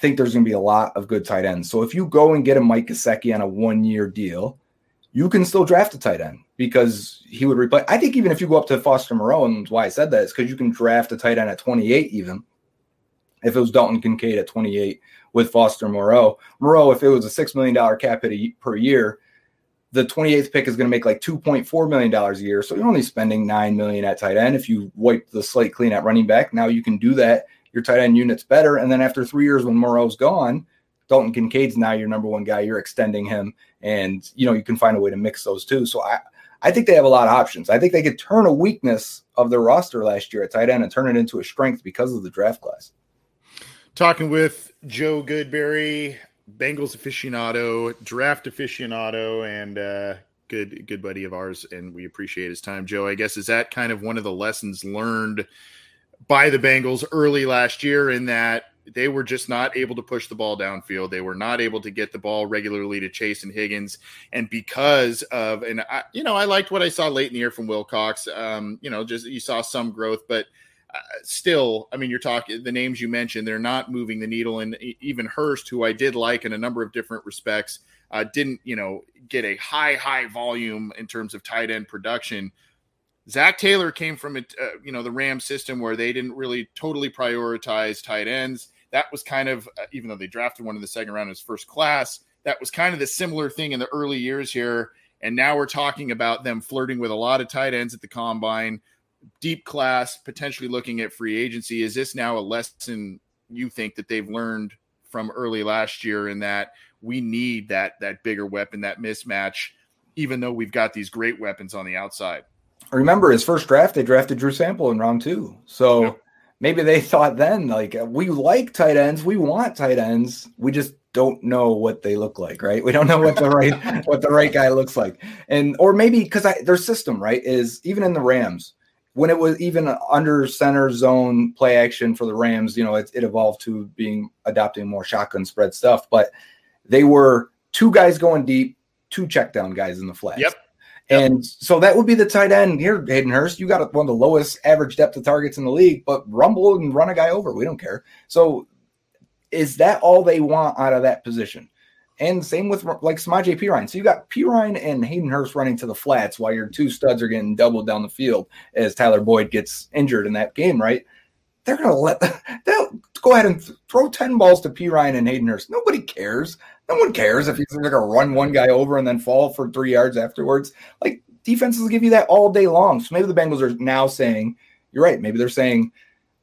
think there's going to be a lot of good tight ends. So if you go and get a Mike Gesicki on a one year deal, you can still draft a tight end because he would replace. I think even if you go up to Foster Moreau, and why I said that is because you can draft a tight end at 28 even. If it was Dalton Kincaid at 28 with Foster Moreau, Moreau, if it was a six million dollar cap hit per year, the 28th pick is going to make like 2.4 million dollars a year. So you're only spending nine million at tight end. If you wipe the slate clean at running back, now you can do that. Your tight end unit's better, and then after three years when Moreau's gone, Dalton Kincaid's now your number one guy. You're extending him, and you know you can find a way to mix those two. So I, I think they have a lot of options. I think they could turn a weakness of their roster last year at tight end and turn it into a strength because of the draft class. Talking with Joe Goodberry, Bengals aficionado, draft aficionado, and uh, good good buddy of ours, and we appreciate his time. Joe, I guess is that kind of one of the lessons learned by the Bengals early last year in that they were just not able to push the ball downfield. They were not able to get the ball regularly to Chase and Higgins. And because of, and I, you know, I liked what I saw late in the year from Wilcox. Um, you know, just you saw some growth, but uh, still, I mean, you're talking the names you mentioned, they're not moving the needle. And even Hurst, who I did like in a number of different respects, uh, didn't, you know, get a high, high volume in terms of tight end production. Zac Taylor came from it, uh, you know, the Ram system where they didn't really totally prioritize tight ends. That was kind of, uh, even though they drafted one in the second round as first class, that was kind of the similar thing in the early years here. And now we're talking about them flirting with a lot of tight ends at the combine, deep class, potentially looking at free agency. Is this now a lesson you think that they've learned from early last year in that we need that that bigger weapon, that mismatch, even though we've got these great weapons on the outside? remember his first draft, they drafted Drew Sample in round two. So yeah. maybe they (laughs) thought then, like, we like tight ends, we want tight ends, we just don't know what they look like, right? We don't know what the (laughs) right what the right guy looks like, and or maybe because their system, right, is even in the Rams when it was even under center zone play action for the Rams, you know, it, it evolved to being adopting more shotgun spread stuff, but they were two guys going deep, two check down guys in the flat. Yep. And so that would be the tight end here, Hayden Hurst. You got one of the lowest average depth of targets in the league, but rumble and run a guy over. We don't care. So is that all they want out of that position? And same with like Samaje Perine. So you got Perine and Hayden Hurst running to the flats while your two studs are getting doubled down the field as Tyler Boyd gets injured in that game, right? They're going to let (laughs) they'll go ahead and throw 10 balls to Perine and Hayden Hurst. Nobody cares. No one cares if he's going to run one guy over and then fall for three yards afterwards. Like defenses give you that all day long. So maybe the Bengals are now saying, you're right. Maybe they're saying,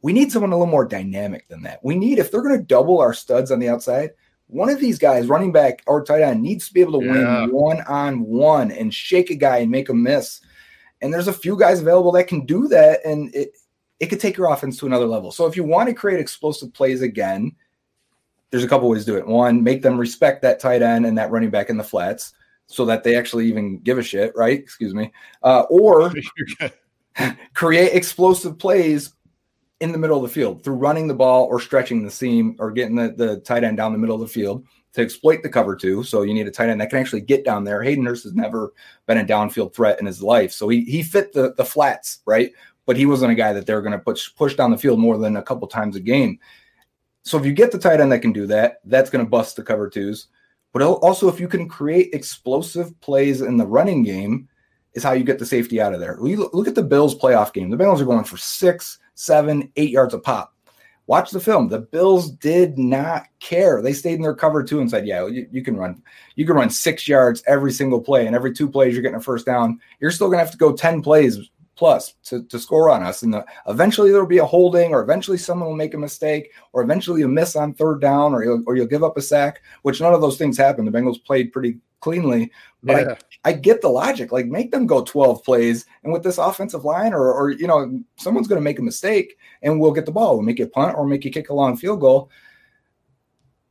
we need someone a little more dynamic than that. We need, if they're going to double our studs on the outside, one of these guys, running back or tight end, needs to be able to yeah. win one on one and shake a guy and make a miss. And there's a few guys available that can do that. And it, it could take your offense to another level. So if you want to create explosive plays again, there's a couple ways to do it. One, make them respect that tight end and that running back in the flats so that they actually even give a shit, right? Excuse me. Uh, or (laughs) (laughs) create explosive plays in the middle of the field through running the ball or stretching the seam or getting the, the tight end down the middle of the field to exploit the cover two. So you need a tight end that can actually get down there. Hayden Hurst has never been a downfield threat in his life. So he, he fit the, the flats, right? But he wasn't a guy that they were going to push, push down the field more than a couple times a game. So if you get the tight end that can do that, that's going to bust the cover twos. But also, if you can create explosive plays in the running game, is how you get the safety out of there. Look at the Bills playoff game. The Bengals are going for six, seven, eight yards a pop. Watch the film. The Bills did not care. They stayed in their cover two and said, "Yeah, you, you, can run. You can run six yards every single play, and every two plays you're getting a first down. You're still going to have to go ten plays plus to, to score on us. And the, eventually there'll be a holding, or eventually someone will make a mistake, or eventually a miss on third down, or you'll, or you'll give up a sack, which none of those things happen. The Bengals played pretty cleanly. But yeah. I, get the logic. Like make them go 12 plays, and with this offensive line, or or you know, someone's going to make a mistake, and we'll get the ball. We'll make it punt or make you kick a long field goal.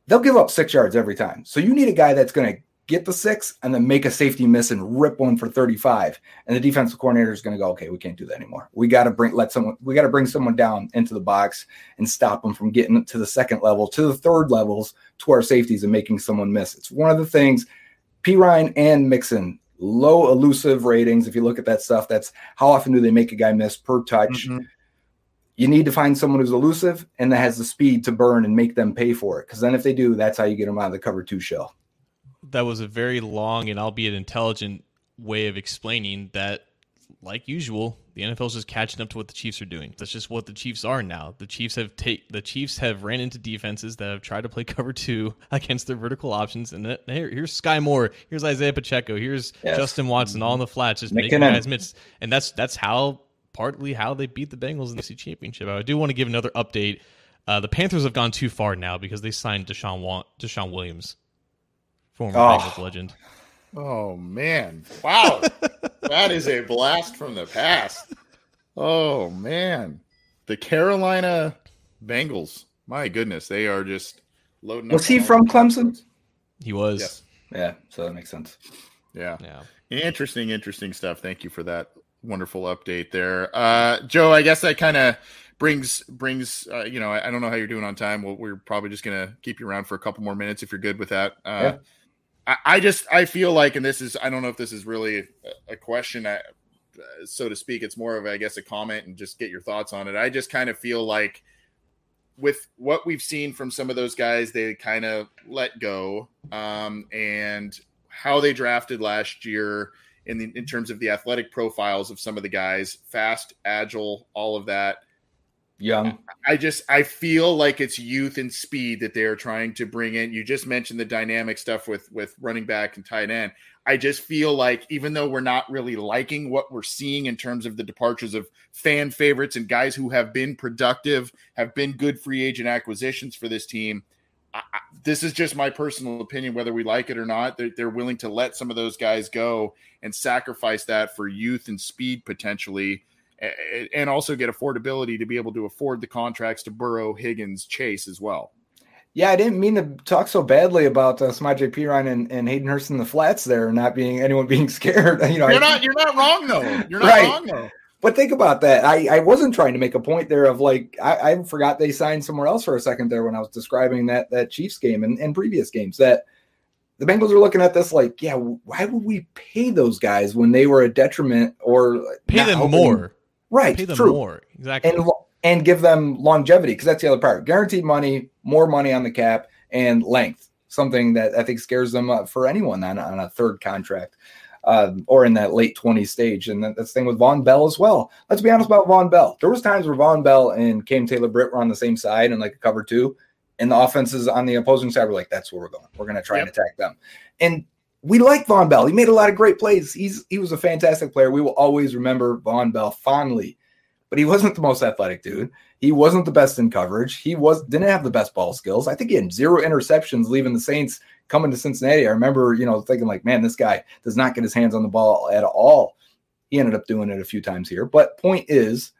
they'll give up six yards every time. So you need a guy that's going to get the six and then make a safety miss and rip one for 35. And the defensive coordinator is going to go, okay, we can't do that anymore. We got to bring, let someone, we got to bring someone down into the box and stop them from getting to the second level, to the third levels, to our safeties and making someone miss. It's one of the things Perine and Mixon, low elusive ratings. If you look at that stuff, that's how often do they make a guy miss per touch? Mm-hmm. You need to find someone who's elusive and that has the speed to burn and make them pay for it. Because then if they do, that's how you get them out of the cover two shell that was a very long and albeit intelligent way of explaining that like usual, the NFL is just catching up to what the Chiefs are doing. That's just what the Chiefs are now. The Chiefs have take the Chiefs have ran into defenses that have tried to play (laughs) cover two against their vertical options. And here, here's Skyy Moore, here's Isaiah Pacheco, here's yes. Justin Watson, all in the flats, just making guys miss. And that's that's how partly how they beat the Bengals in the NFC Championship. I do want to give another update. Uh, the Panthers have gone too far now because they signed Deshaun Deshaun Williams former oh. Bengals legend. Oh man! Wow, that is a blast from the past. Oh man, the Carolina Bengals. My goodness, they are just loading. Was he from Clemson? He was. Yes. Yeah, so that makes sense. Yeah. Yeah. Interesting, interesting stuff. Thank you for that wonderful update there, uh, Joe. I guess that kind of brings brings uh, you know I, I, don't know how you're doing on time. Well, we're probably just gonna keep you around for a couple more minutes if you're good with that. Uh, yeah. I, just I feel like, and this is I don't know if this is really a, question, so to speak. It's more of I guess a comment and just get your thoughts on it. I just kind of feel like with what we've seen from some of those guys, they kind of let go, um, and how they drafted last year in the, in terms of the athletic profiles of some of the guys, fast, agile, all of that young. I just I feel like it's youth and speed that they are trying to bring in. You just mentioned the dynamic stuff with with running back and tight end. I just feel like even though we're not really liking what we're seeing in terms of the departures of fan favorites and guys who have been productive, have been good free agent acquisitions for this team. I, this is just my personal opinion, whether we like it or not. They're, they're willing to let some of those guys go and sacrifice that for youth and speed potentially and also get affordability to be able to afford the contracts to Burrow, Higgins, Chase as well. Yeah, I didn't mean to talk so badly about uh, Samaje Perine and, and Hayden Hurst in the flats there, not being anyone (laughs) being scared. You know, you're not you're not wrong though. You're not right. wrong though. But think about that. I, I wasn't trying to make a point there of like I, I forgot they signed somewhere else for a second there when I was describing that that Chiefs game and, and previous games that the Bengals are looking at this like, yeah, why would we pay those guys when they were a detriment or pay them more? Right. Pay them true. more. Exactly. And, and give them longevity because that's the other part. Guaranteed money, more money on the cap, and length. Something that I think scares them for anyone on, on a third contract. Um, or in that late 20 stage. And that's the thing with Vonn Bell as well. Let's be honest about Vonn Bell. There was times where Vonn Bell and Cam Taylor Britt were on the same side and like a cover two, and the offenses on the opposing side were like, that's where we're going. We're going to try yep. and attack them. And we like Vonn Bell. He made a lot of great plays. He's he was a fantastic player. We will always remember Vonn Bell fondly but he wasn't the most athletic dude. He wasn't the best in coverage. He was didn't have the best ball skills. I think he had zero interceptions leaving the Saints coming to Cincinnati. I remember, you know, thinking like, man, this guy does not get his hands on the ball at all. He ended up doing it a few times here. But point is,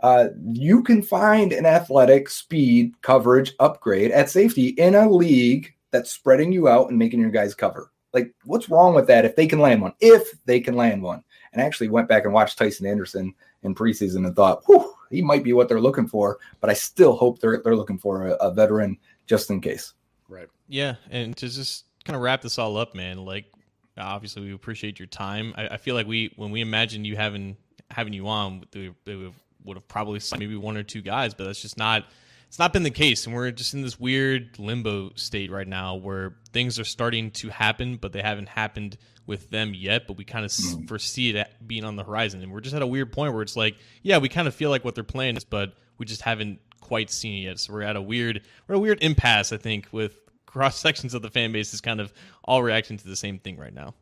uh, you can find an athletic speed coverage upgrade at safety in a league that's spreading you out and making your guys cover. Like, what's wrong with that if they can land one? If they can land one. And I actually went back and watched Tycen Anderson in preseason and thought, whew, he might be what they're looking for, but I still hope they're they're looking for a, a veteran just in case. Right. Yeah, and to just kind of wrap this all up, man. Like, obviously, we appreciate your time. I, I feel like we when we imagined you having having you on, we, we would have probably maybe one or two guys, but that's just not it's not been the case and we're just in this weird limbo state right now where things are starting to happen but they haven't happened with them yet but we kind of mm. foresee it being on the horizon. And we're just at a weird point where it's like yeah we kind of feel like what they're playing is but we just haven't quite seen it yet. So we're at a weird we're a weird impasse i think with (laughs) cross sections of the fan base is kind of all reacting to the same thing right now.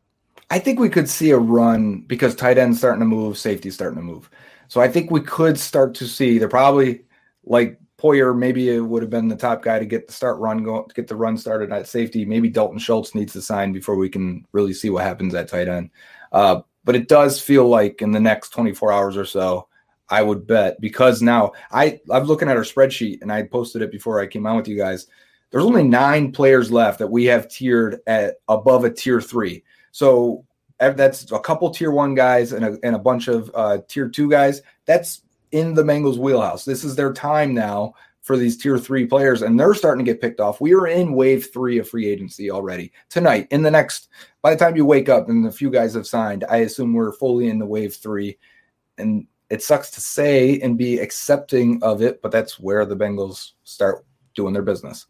I think we could see a run because tight ends starting to move safety starting to move. So i think we could start to see they're probably like Poyer maybe it would have been the top guy to get the start run go get the run started at safety. Maybe Dalton Schultz needs to sign before we can really see what happens at tight end. Uh, but it does feel like in the next 24 hours or so, I would bet because now I I'm looking at our spreadsheet and I posted it before I came on with you guys. there's only nine players left that we have tiered at above a tier three. So that's a couple tier one guys and a, and a bunch of uh, tier two guys. That's in the Bengals wheelhouse. This is their time now for these tier three players, and they're starting to get picked off. We are in wave three of free agency already tonight. In the next, by the time you wake up and a few guys have signed, I assume we're fully in the wave three. And it sucks to say and be accepting of it, but that's where the Bengals start doing their business.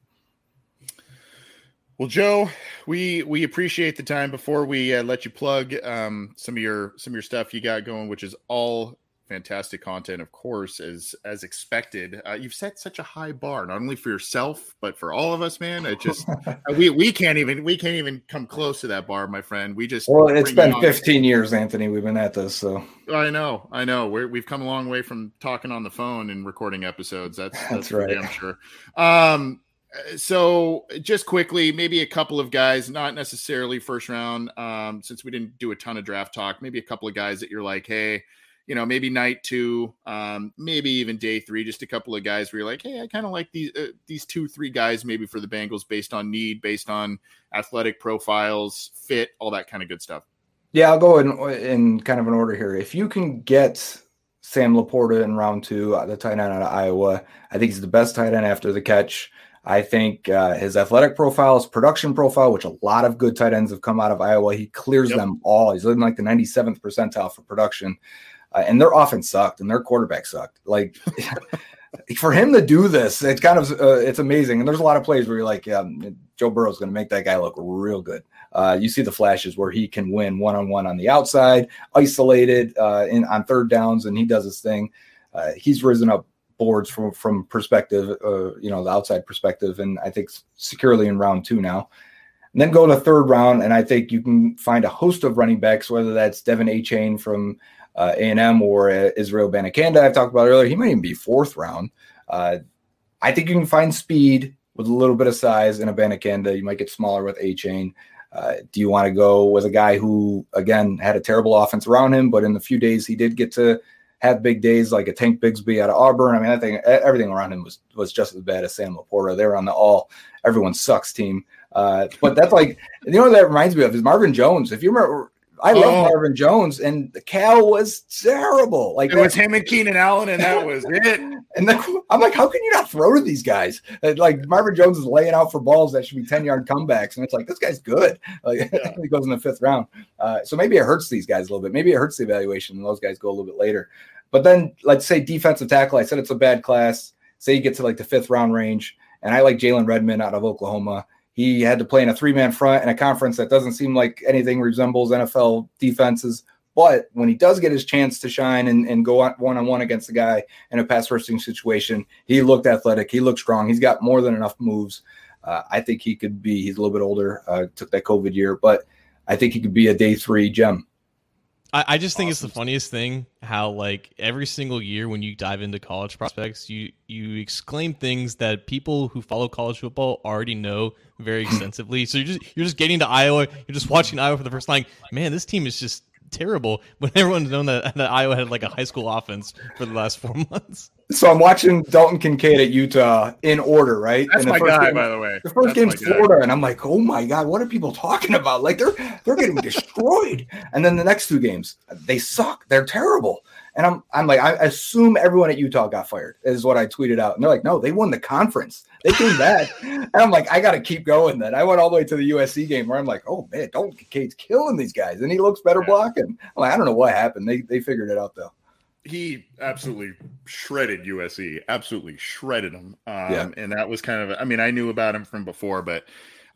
Well, Joe, we we appreciate the time. Before we uh, let you plug um, some of your some of your stuff you got going, which is all fantastic content, of course, as as expected. Uh, you've set such a high bar, not only for yourself but for all of us, man. It just (laughs) uh, we we can't even we can't even come close to that bar, my friend. We just well, it's been 15 years, Anthony. We've been at this, so I know, I know. We're, we've come a long way from talking on the phone and recording episodes. That's (laughs) that's, that's right. I'm sure. Um, so just quickly, maybe a couple of guys, not necessarily first round, um, since we didn't do a ton of draft talk. Maybe a couple of guys that you're like, hey you know, maybe night two, um, maybe even day three, just a couple of guys where you're like, hey, I kind of like these uh, these two, three guys maybe for the Bengals based on need, based on athletic profiles, fit, all that kind of good stuff. Yeah, I'll go in in kind of an order here. If you can get Sam LaPorta in round two, uh, the tight end out of Iowa, I think he's the best tight end after the catch. I think uh, his athletic profile, his production profile, which a lot of good tight ends have come out of Iowa, he clears yep. them all. He's in like the 97th percentile for production uh, and their offense sucked and their quarterback sucked. Like (laughs) for him to do this, it's kind of uh, it's amazing. And there's a lot of plays where you're like, Joe Burrow's going to make that guy look real good. Uh, you see the flashes where he can win one on one on the outside, isolated uh, in on third downs, and he does his thing. Uh, he's risen up boards from from perspective, uh, you know, the outside perspective, and I think securely in round two now. And then go to third round, and I think you can find a host of running backs, whether that's De'Von Achane from uh, A&M or uh, Israel Abanikanda I've talked about earlier. He might even be fourth round. Uh, I think you can find speed with a little bit of size in Abanikanda. You might get smaller with Achane. Uh, do you want to go with a guy who, again, had a terrible offense around him, but in the few days he did get to have big days like a Tank Bigsby out of Auburn? I mean, I think everything around him was was just as bad as Sam LaPorta. They were on the all everyone sucks team. Uh, but that's like you know that reminds me of is Marvin Jones. If you remember I love oh. Marvin Jones, and the Cal was terrible. Like it was him and Keenan Allen, and that was it. (laughs) and then, I'm like, how can you not throw to these guys? And like Marvin Jones is laying out for balls that should be 10 yard comebacks, and it's like this guy's good. Like (laughs) yeah. he goes in the fifth round. Uh, so maybe it hurts these guys a little bit. Maybe it hurts the evaluation, and those guys go a little bit later. But then, let's say defensive tackle. I said it's a bad class. Say you get to like the fifth round range, and I like Jalen Redmond out of Oklahoma. He had to play in a three man front in a conference that doesn't seem like anything resembles NFL defenses. But when he does get his chance to shine and, and go one on one against the guy in a pass rushing situation, he looked athletic. He looked strong. He's got more than enough moves. Uh, I think he could be, he's a little bit older, uh, took that COVID year, but I think he could be a day three gem. I, I just think it's the funniest thing how like every single year when you dive into college prospects, you you exclaim things that people who follow college football already know very (clears throat) extensively. so you're just you're just getting to Iowa, you're just watching Iowa for the first time. Man, this team is just terrible when (laughs) everyone's known that, that Iowa had like a high school offense for the last four (laughs) months. So I'm watching Dalton Kincaid at Utah in order, right? That's my guy, game, by the way. The first That's game's Florida, and I'm like, oh my god, what are people talking about? Like they're they're getting (laughs) destroyed. And then the next two games, they suck. They're terrible. And I'm I'm like, I assume everyone at Utah got fired, is what I tweeted out. And they're like, no, they won the conference. They came back. (laughs) and I'm like, I gotta keep going then. I went all the way to the USC game where I'm like, oh man, Dalton Kincaid's killing these guys, and he looks better yeah. blocking. I'm like, I don't know what happened. They they figured it out though. He absolutely shredded USC, absolutely shredded them. Um, yeah. and that was kind of I mean, I knew about him from before, but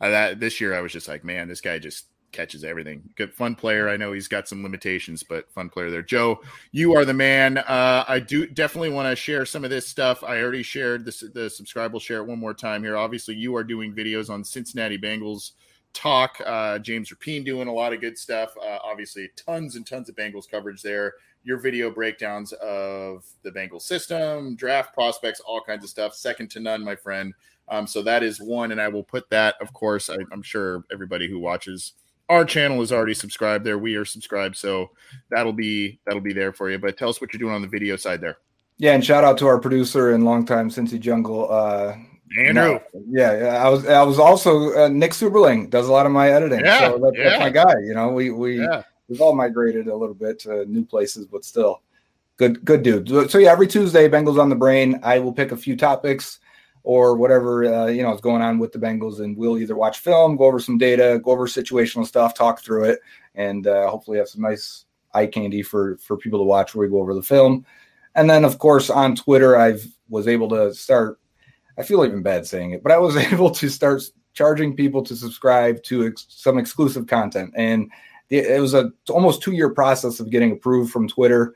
uh, that this year I was just like, man, this guy just catches everything. Good fun player. I know he's got some limitations, but fun player there. Joe, you are the man. Uh, I do definitely want to share some of this stuff. I already shared this. The subscribe will share it one more time here. Obviously, you are doing videos on Cincinnati Bengals talk. Uh, James Rapien doing a lot of good stuff. Uh, obviously, tons and tons of Bengals coverage there. Your video breakdowns of the Bengals system, draft prospects, all kinds of stuff. Second to none, my friend. Um, so that is one, and I will put that, of course. I, I'm sure everybody who watches our channel is already subscribed there. We are subscribed, so that'll be that'll be there for you. But tell us what you're doing on the video side there. Yeah, and shout out to our producer and longtime Cincy Jungle, uh, Andrew. No, yeah, yeah, I was I was also uh, Nick Superling does a lot of my editing. Yeah, so that, yeah. that's my guy. You know, we we Yeah. we've all migrated a little bit to new places, but still, good good dude. So yeah, every Tuesday, Bengals on the brain. I will pick a few topics or whatever uh, you know is going on with the Bengals, and we'll either watch film, go over some data, go over situational stuff, talk through it, and uh, hopefully have some nice eye candy for for people to watch where we go over the film. And then, of course, on Twitter, I've was able to start. I feel even bad saying it, but I was (laughs) able to start charging people to subscribe to ex- some exclusive content, and it, it was a almost two year process of getting approved from Twitter.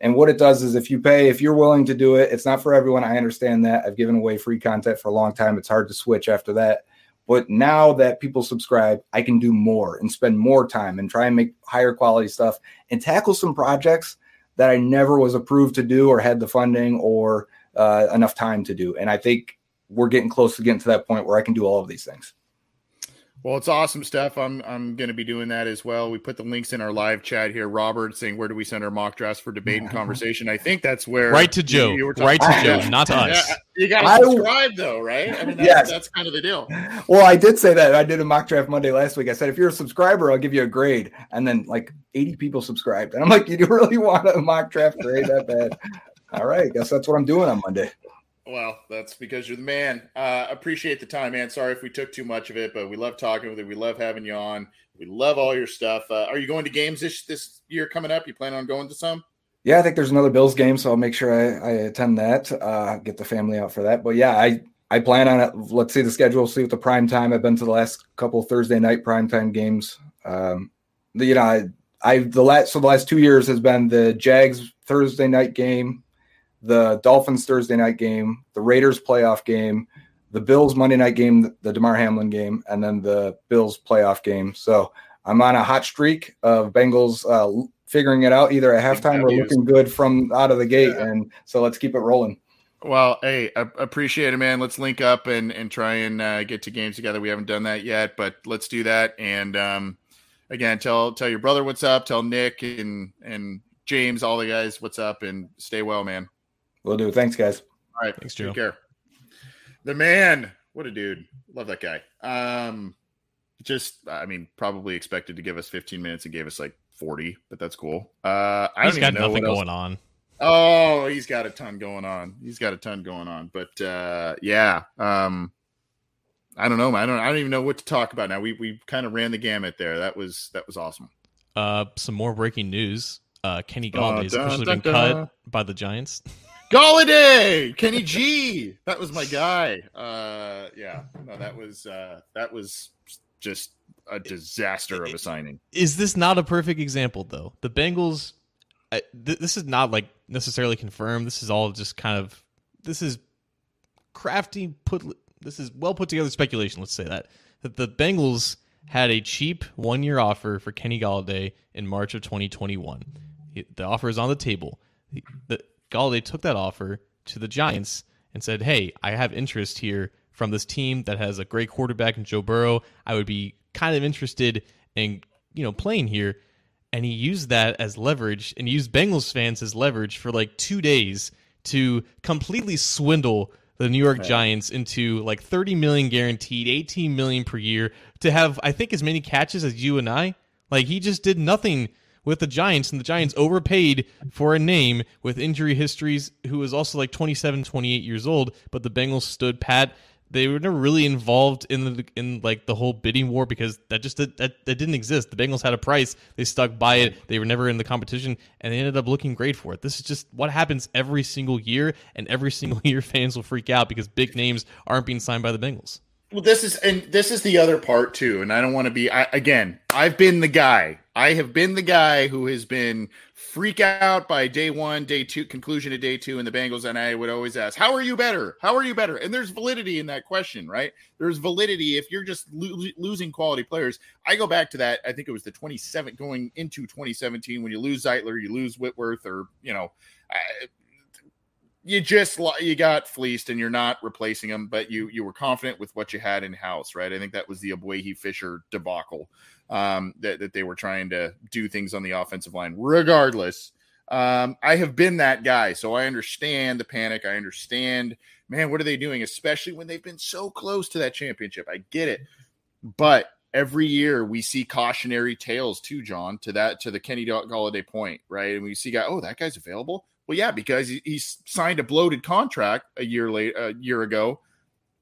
And what it does is, if you pay, if you're willing to do it, it's not for everyone. I understand that. I've given away free content for a long time. It's hard to switch after that. But now that people subscribe, I can do more and spend more time and try and make higher quality stuff and tackle some projects that I never was approved to do or had the funding or uh, enough time to do. And I think we're getting close to getting to that point where I can do all of these things. Well, it's awesome stuff. I'm I'm going to be doing that as well. We put the links in our live chat here. Robert saying, "Where do we send our mock drafts for debate and (laughs) conversation?" I think that's where Right to Joe. you were Right to Joe, not to us. (laughs) You got I- to subscribe though, right? I mean, that's, Yes. that's kind of the deal. Well, I did say that. I did a mock draft Monday last week. I said, if you're a subscriber, I'll give you a grade. And then like 80 people subscribed. And I'm like, you really want a mock draft grade that bad? (laughs) All right. Guess that's what I'm doing on Monday. Well, that's because you're the man. Uh, appreciate the time, man. Sorry if we took too much of it, but we love talking with you. We love having you on. We love all your stuff. Uh, are you going to games this this year coming up? You plan on going to some? Yeah, I think there's another Bills game, so I'll make sure I, I attend that. Uh, get the family out for that. But yeah, I I plan on it. Let's see the schedule, see what the prime time. I've been to the last couple Thursday night prime time games. Um, you know, I, I the last so the last two years has been the Jags Thursday night game, the Dolphins Thursday night game, the Raiders playoff game, the Bills Monday night game, the Damar Hamlin game, and then the Bills playoff game. So I'm on a hot streak of Bengals uh, figuring it out either at halftime or looking good from out of the gate. Yeah. And so let's keep it rolling. Well, hey, I appreciate it, man. Let's link up and and try and uh, get to games together. We haven't done that yet, but let's do that. And um, again, tell tell your brother what's up. Tell Nick and and James, all the guys, what's up, and stay well, man. We'll do. Thanks, guys. All right, Thanks, take Joe. care. The man, what a dude. Love that guy. Um, just, I mean, probably expected to give us 15 minutes and gave us like 40, but that's cool. Uh, I He's don't got know nothing what going on. Oh, he's got a ton going on. He's got a ton going on. But uh yeah. Um I don't know. man. I don't I don't even know what to talk about now. We we kind of ran the gamut there. That was that was awesome. Uh, some more breaking news. Uh, Kenny Uh, Golladay's dun, officially been dun. cut by the Giants. (laughs) Golladay, Kenny G. That was my guy. Uh yeah. No, that was uh that was just a disaster of a signing. Is this not a perfect example though? The Bengals. I, th- this is not like necessarily confirmed. This is all just kind of. This is crafty. Put. This is well put together speculation. Let's say that that the Bengals had a cheap one year offer for Kenny Golladay in March of 2021. The offer is on the table. The, the Golladay took that offer to the Giants and said, "Hey, I have interest here from this team that has a great quarterback in Joe Burrow. I would be kind of interested in you know playing here." And he used that as leverage, and used Bengals fans as leverage for like two days to completely swindle the New York Giants into like 30 million guaranteed, 18 million per year to have I think as many catches as you and I. Like he just did nothing with the Giants and the Giants overpaid for a name with injury histories who was also like 27, 28 years old, but the Bengals stood pat. They were never really involved in the in like the whole bidding war because that just that, that, that didn't exist. The Bengals had a price, they stuck by it. They were never in the competition, and they ended up looking great for it. This is just what happens every single year, and every single (laughs) year fans will freak out because big names aren't being signed by the Bengals. Well, this is and this is the other part too, and I don't want to be. I, again, I've been the guy. I have been the guy who has been freak out by day one, day two, conclusion of day two in the Bengals, and I would always ask, "How are you better? How are you better?" And there's validity in that question, right? There's validity if you're just lo- losing quality players. I go back to that. I think it was the 27 going into 2017 when you lose Zeitler, you lose Whitworth, or you know. I, you just you got fleeced and you're not replacing them, but you you were confident with what you had in house, right? I think that was the Ogbuehi Fisher debacle um, that that they were trying to do things on the offensive line. Regardless, Um, I have been that guy, so I understand the panic. I understand, man, what are they doing? Especially when they've been so close to that championship. I get it, but every year we see cautionary tales too, John, to that to the Kenny Golladay point, right? And we see guy, oh, that guy's available. Well, yeah, because he, he signed a bloated contract a year late a year ago,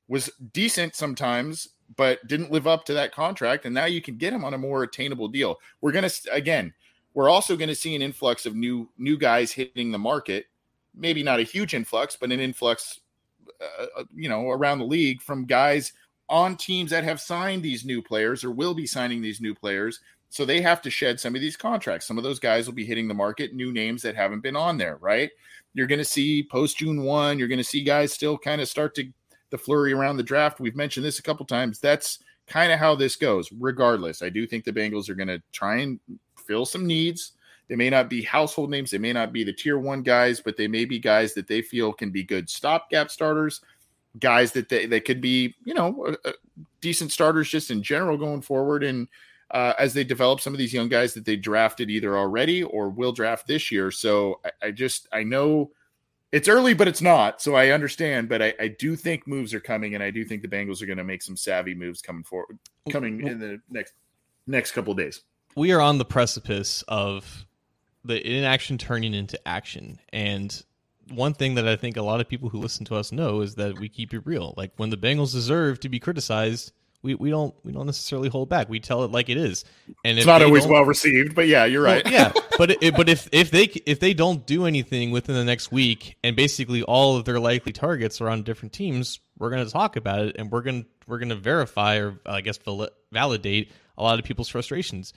was decent sometimes, but didn't live up to that contract, and now you can get him on a more attainable deal. We're gonna again we're also going to see an influx of new new guys hitting the market. Maybe not a huge influx, but an influx, uh, uh, you know, around the league from guys on teams that have signed these new players or will be signing these new players. So they have to shed some of these contracts. Some of those guys will be hitting the market, new names that haven't been on there, right? You're going to see post June 1, you're going to see guys still kind of start to the flurry around the draft. We've mentioned this a couple times. That's kind of how this goes. Regardless, I do think the Bengals are going to try and fill some needs. They may not be household names, they may not be the tier one guys, but they may be guys that they feel can be good stopgap starters, guys that they, they could be, you know, decent starters just in general going forward. And uh, as they develop some of these young guys that they drafted either already or will draft this year. So I, I just, I know it's early, but it's not. So I understand, but I, I, do think moves are coming, and I do think the Bengals are going to make some savvy moves coming forward, coming in the next next couple days we are on the precipice of the inaction turning into action. And one thing that I think a lot of people who listen to us know is that we keep it real. Like when the Bengals deserve to be criticized, we, we don't we don't necessarily hold back. We tell it like it is, and it's not always well received. But yeah, you're right. Well, yeah, (laughs) but it, but if if they if they don't do anything within the next week, and basically all of their likely targets are on different teams, we're going to talk about it, and we're going we're going to verify or I guess validate a lot of people's frustrations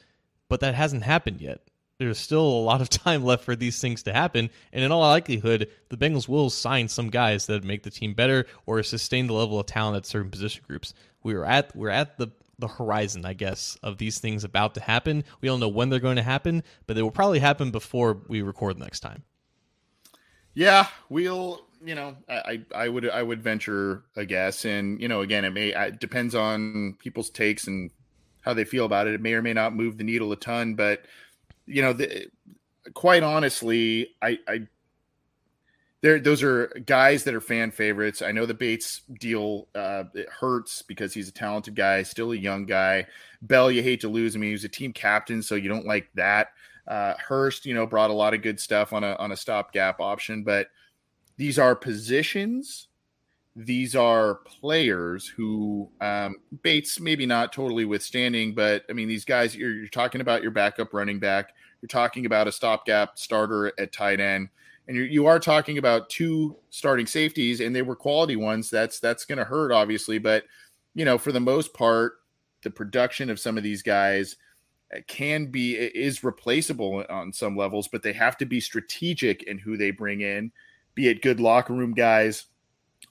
but that hasn't happened yet. There's still a lot of (laughs) time left for these things to happen, and in all likelihood, the Bengals will sign some guys that make the team better or sustain the level of talent at certain position groups. We're at we're at the the horizon, I guess, of these things about to happen. We don't know when they're going to happen, but they will probably happen before we record next time. Yeah, we'll. You know, I I would I would venture a guess, and you know, again, it may it depends on people's takes and how they feel about it. It may or may not move the needle a ton, but you know, the, quite honestly, I, I there those are guys that are fan favorites. I know the Bates deal uh, it hurts because he's a talented guy, still a young guy. Bell, you hate to lose. I mean, he was a team captain, so you don't like that. Uh, Hurst, you know, brought a lot of good stuff on a on a stopgap option, but these are positions these are players who um, Bates maybe not totally withstanding, but I mean these guys you're, you're, talking about your backup running back, you're talking about a stopgap starter at tight end, and you're, you are talking about two starting safeties, and they were quality ones. That's that's going to hurt obviously, but you know for the most part, the production of some of these guys uh, can be is replaceable on some levels, but they have to be strategic in who they bring in, be it good locker room guys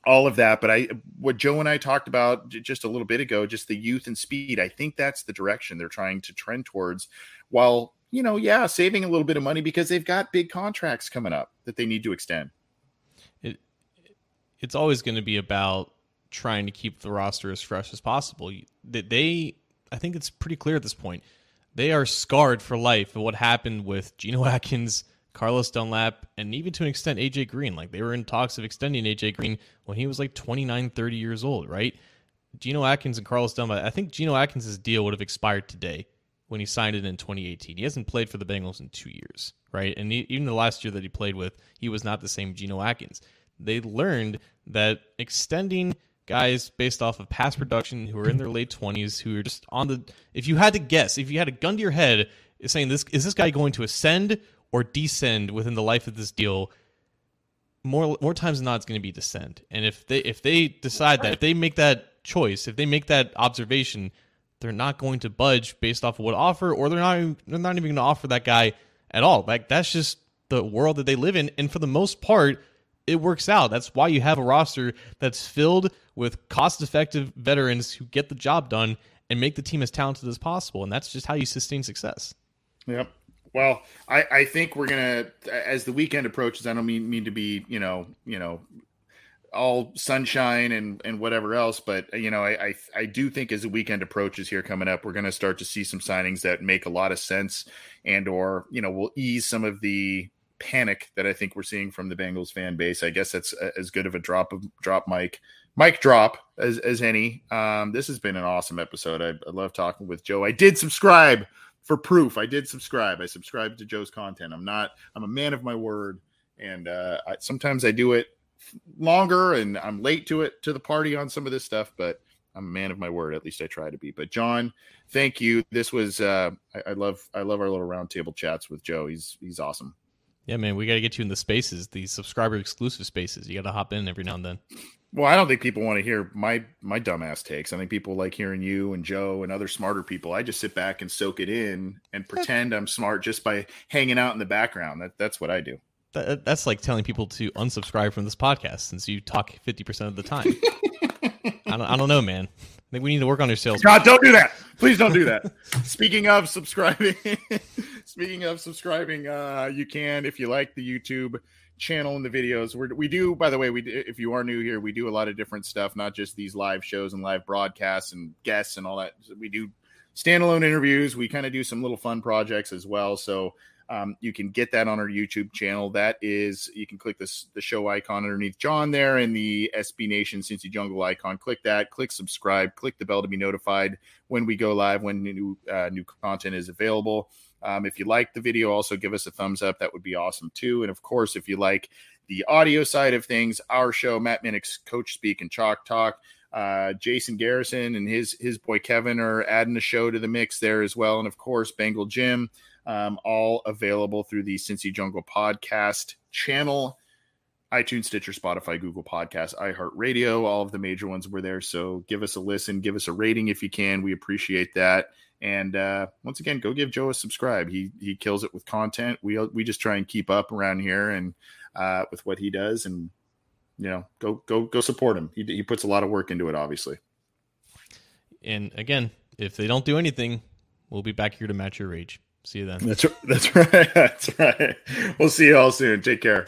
all of that. But I, what Joe and I talked about just a little bit ago, just the youth and speed. I think that's the direction they're trying to trend towards. While you know, yeah, saving a little bit of money because they've got big contracts coming up that they need to extend. It, it's always going to be about trying to keep the roster as fresh as possible. That they, I think it's pretty clear at this point, they are scarred for life of what happened with Geno (laughs) Atkins Carlos Dunlap, and even to an extent AJ Green. Like they were in talks of extending AJ Green when he was like 29, 30 years old, right? Geno Atkins and Carlos Dunlap. I think Geno Atkins' deal would have expired today when he signed it in 2018. He hasn't played for the Bengals in two years, right? And he, even the last year that he played with, he was not the same Geno Atkins. They learned that extending guys based off of past production who are in their late 20s, who are just on the. If you had to guess, if you had a gun to your head, is saying this is this guy going to ascend or descend within the life of this deal, more more times than not, it's going to be descend. And if they if they decide that if they make that choice, if they make that observation, they're not going to budge based off of what offer, or they're not they're not even going to offer that guy at all. Like that's just the world that they live in, and for the most part, it works out. That's why you have a roster that's filled with cost-effective veterans who get the job done and make the team as talented as possible, and that's just how you sustain success. Yep. Well, I, I think we're gonna as the weekend approaches. I don't mean mean to be you know you know all sunshine and and whatever else, but you know I I, I do think as the weekend approaches here coming up, we're going to start to see some signings that make a lot of sense and or you know will ease some of the panic that I think we're seeing from the Bengals fan base. I guess that's as good of a drop of drop mic mic drop as as any. Um, this has been an awesome episode. I, I love talking with Joe. I did subscribe for proof. I did subscribe. I subscribed to Joe's content. I'm not. I'm a man of my word, and uh, I, sometimes I do it longer, and I'm late to it to the party on some of this stuff, but. I'm a man of my word. At least I try to be. But John, thank you. This was uh, I, I love I love our little roundtable chats with Joe. He's he's awesome. Yeah, man, we got to get you in the spaces, the subscriber exclusive spaces. You got to hop in every now and then. Well, I don't think people want to hear my my dumbass takes. I think people like hearing you and Joe and other smarter people. I just sit back and soak it in and pretend I'm smart just by hanging out in the background. That that's what I do. That, that's like telling people to unsubscribe from this podcast since you talk 50% of the time. (laughs) I, don't, I don't know, man. I think we need to work on your sales. God, don't do that. Please don't do that. (laughs) Speaking of subscribing, (laughs) speaking of subscribing, uh, you can if you like the YouTube channel and the videos. We're, we do, by the way, we if you are new here, we do a lot of different stuff, not just these live shows and live broadcasts and guests and all that. We do standalone interviews. We kind of do some little fun projects as well. So um, you can get that on our YouTube channel. That is, you can click this the show icon underneath John there and the SB Nation Cincy Jungle icon. Click that, click subscribe, click the bell to be notified when we go live, when new uh, new content is available. Um, if you like the video, also give us a thumbs up. That would be awesome too. And of course, if you like the audio side of things, our show, Matt Minich's Coach Speak and Chalk Talk. Uh, Jason Garrison and his his boy Kevin are adding a show to the mix there as well, and of course Bengal Jim um, all available through the Cincy Jungle podcast channel. iTunes, Stitcher, Spotify, Google Podcasts, iHeartRadio, all of the major ones were there. So give us a listen, give us a rating if you can. We appreciate that. And uh, once again, go give Joe a subscribe. He he kills it with content. We we just try and keep up around here and uh, with what he does, and you know, go go go support him. He he puts a lot of work into it, obviously. And again, if they don't do anything, we'll be back here to match your rage. See you then. That's (laughs) that's right. That's right. We'll see you all soon. Take care.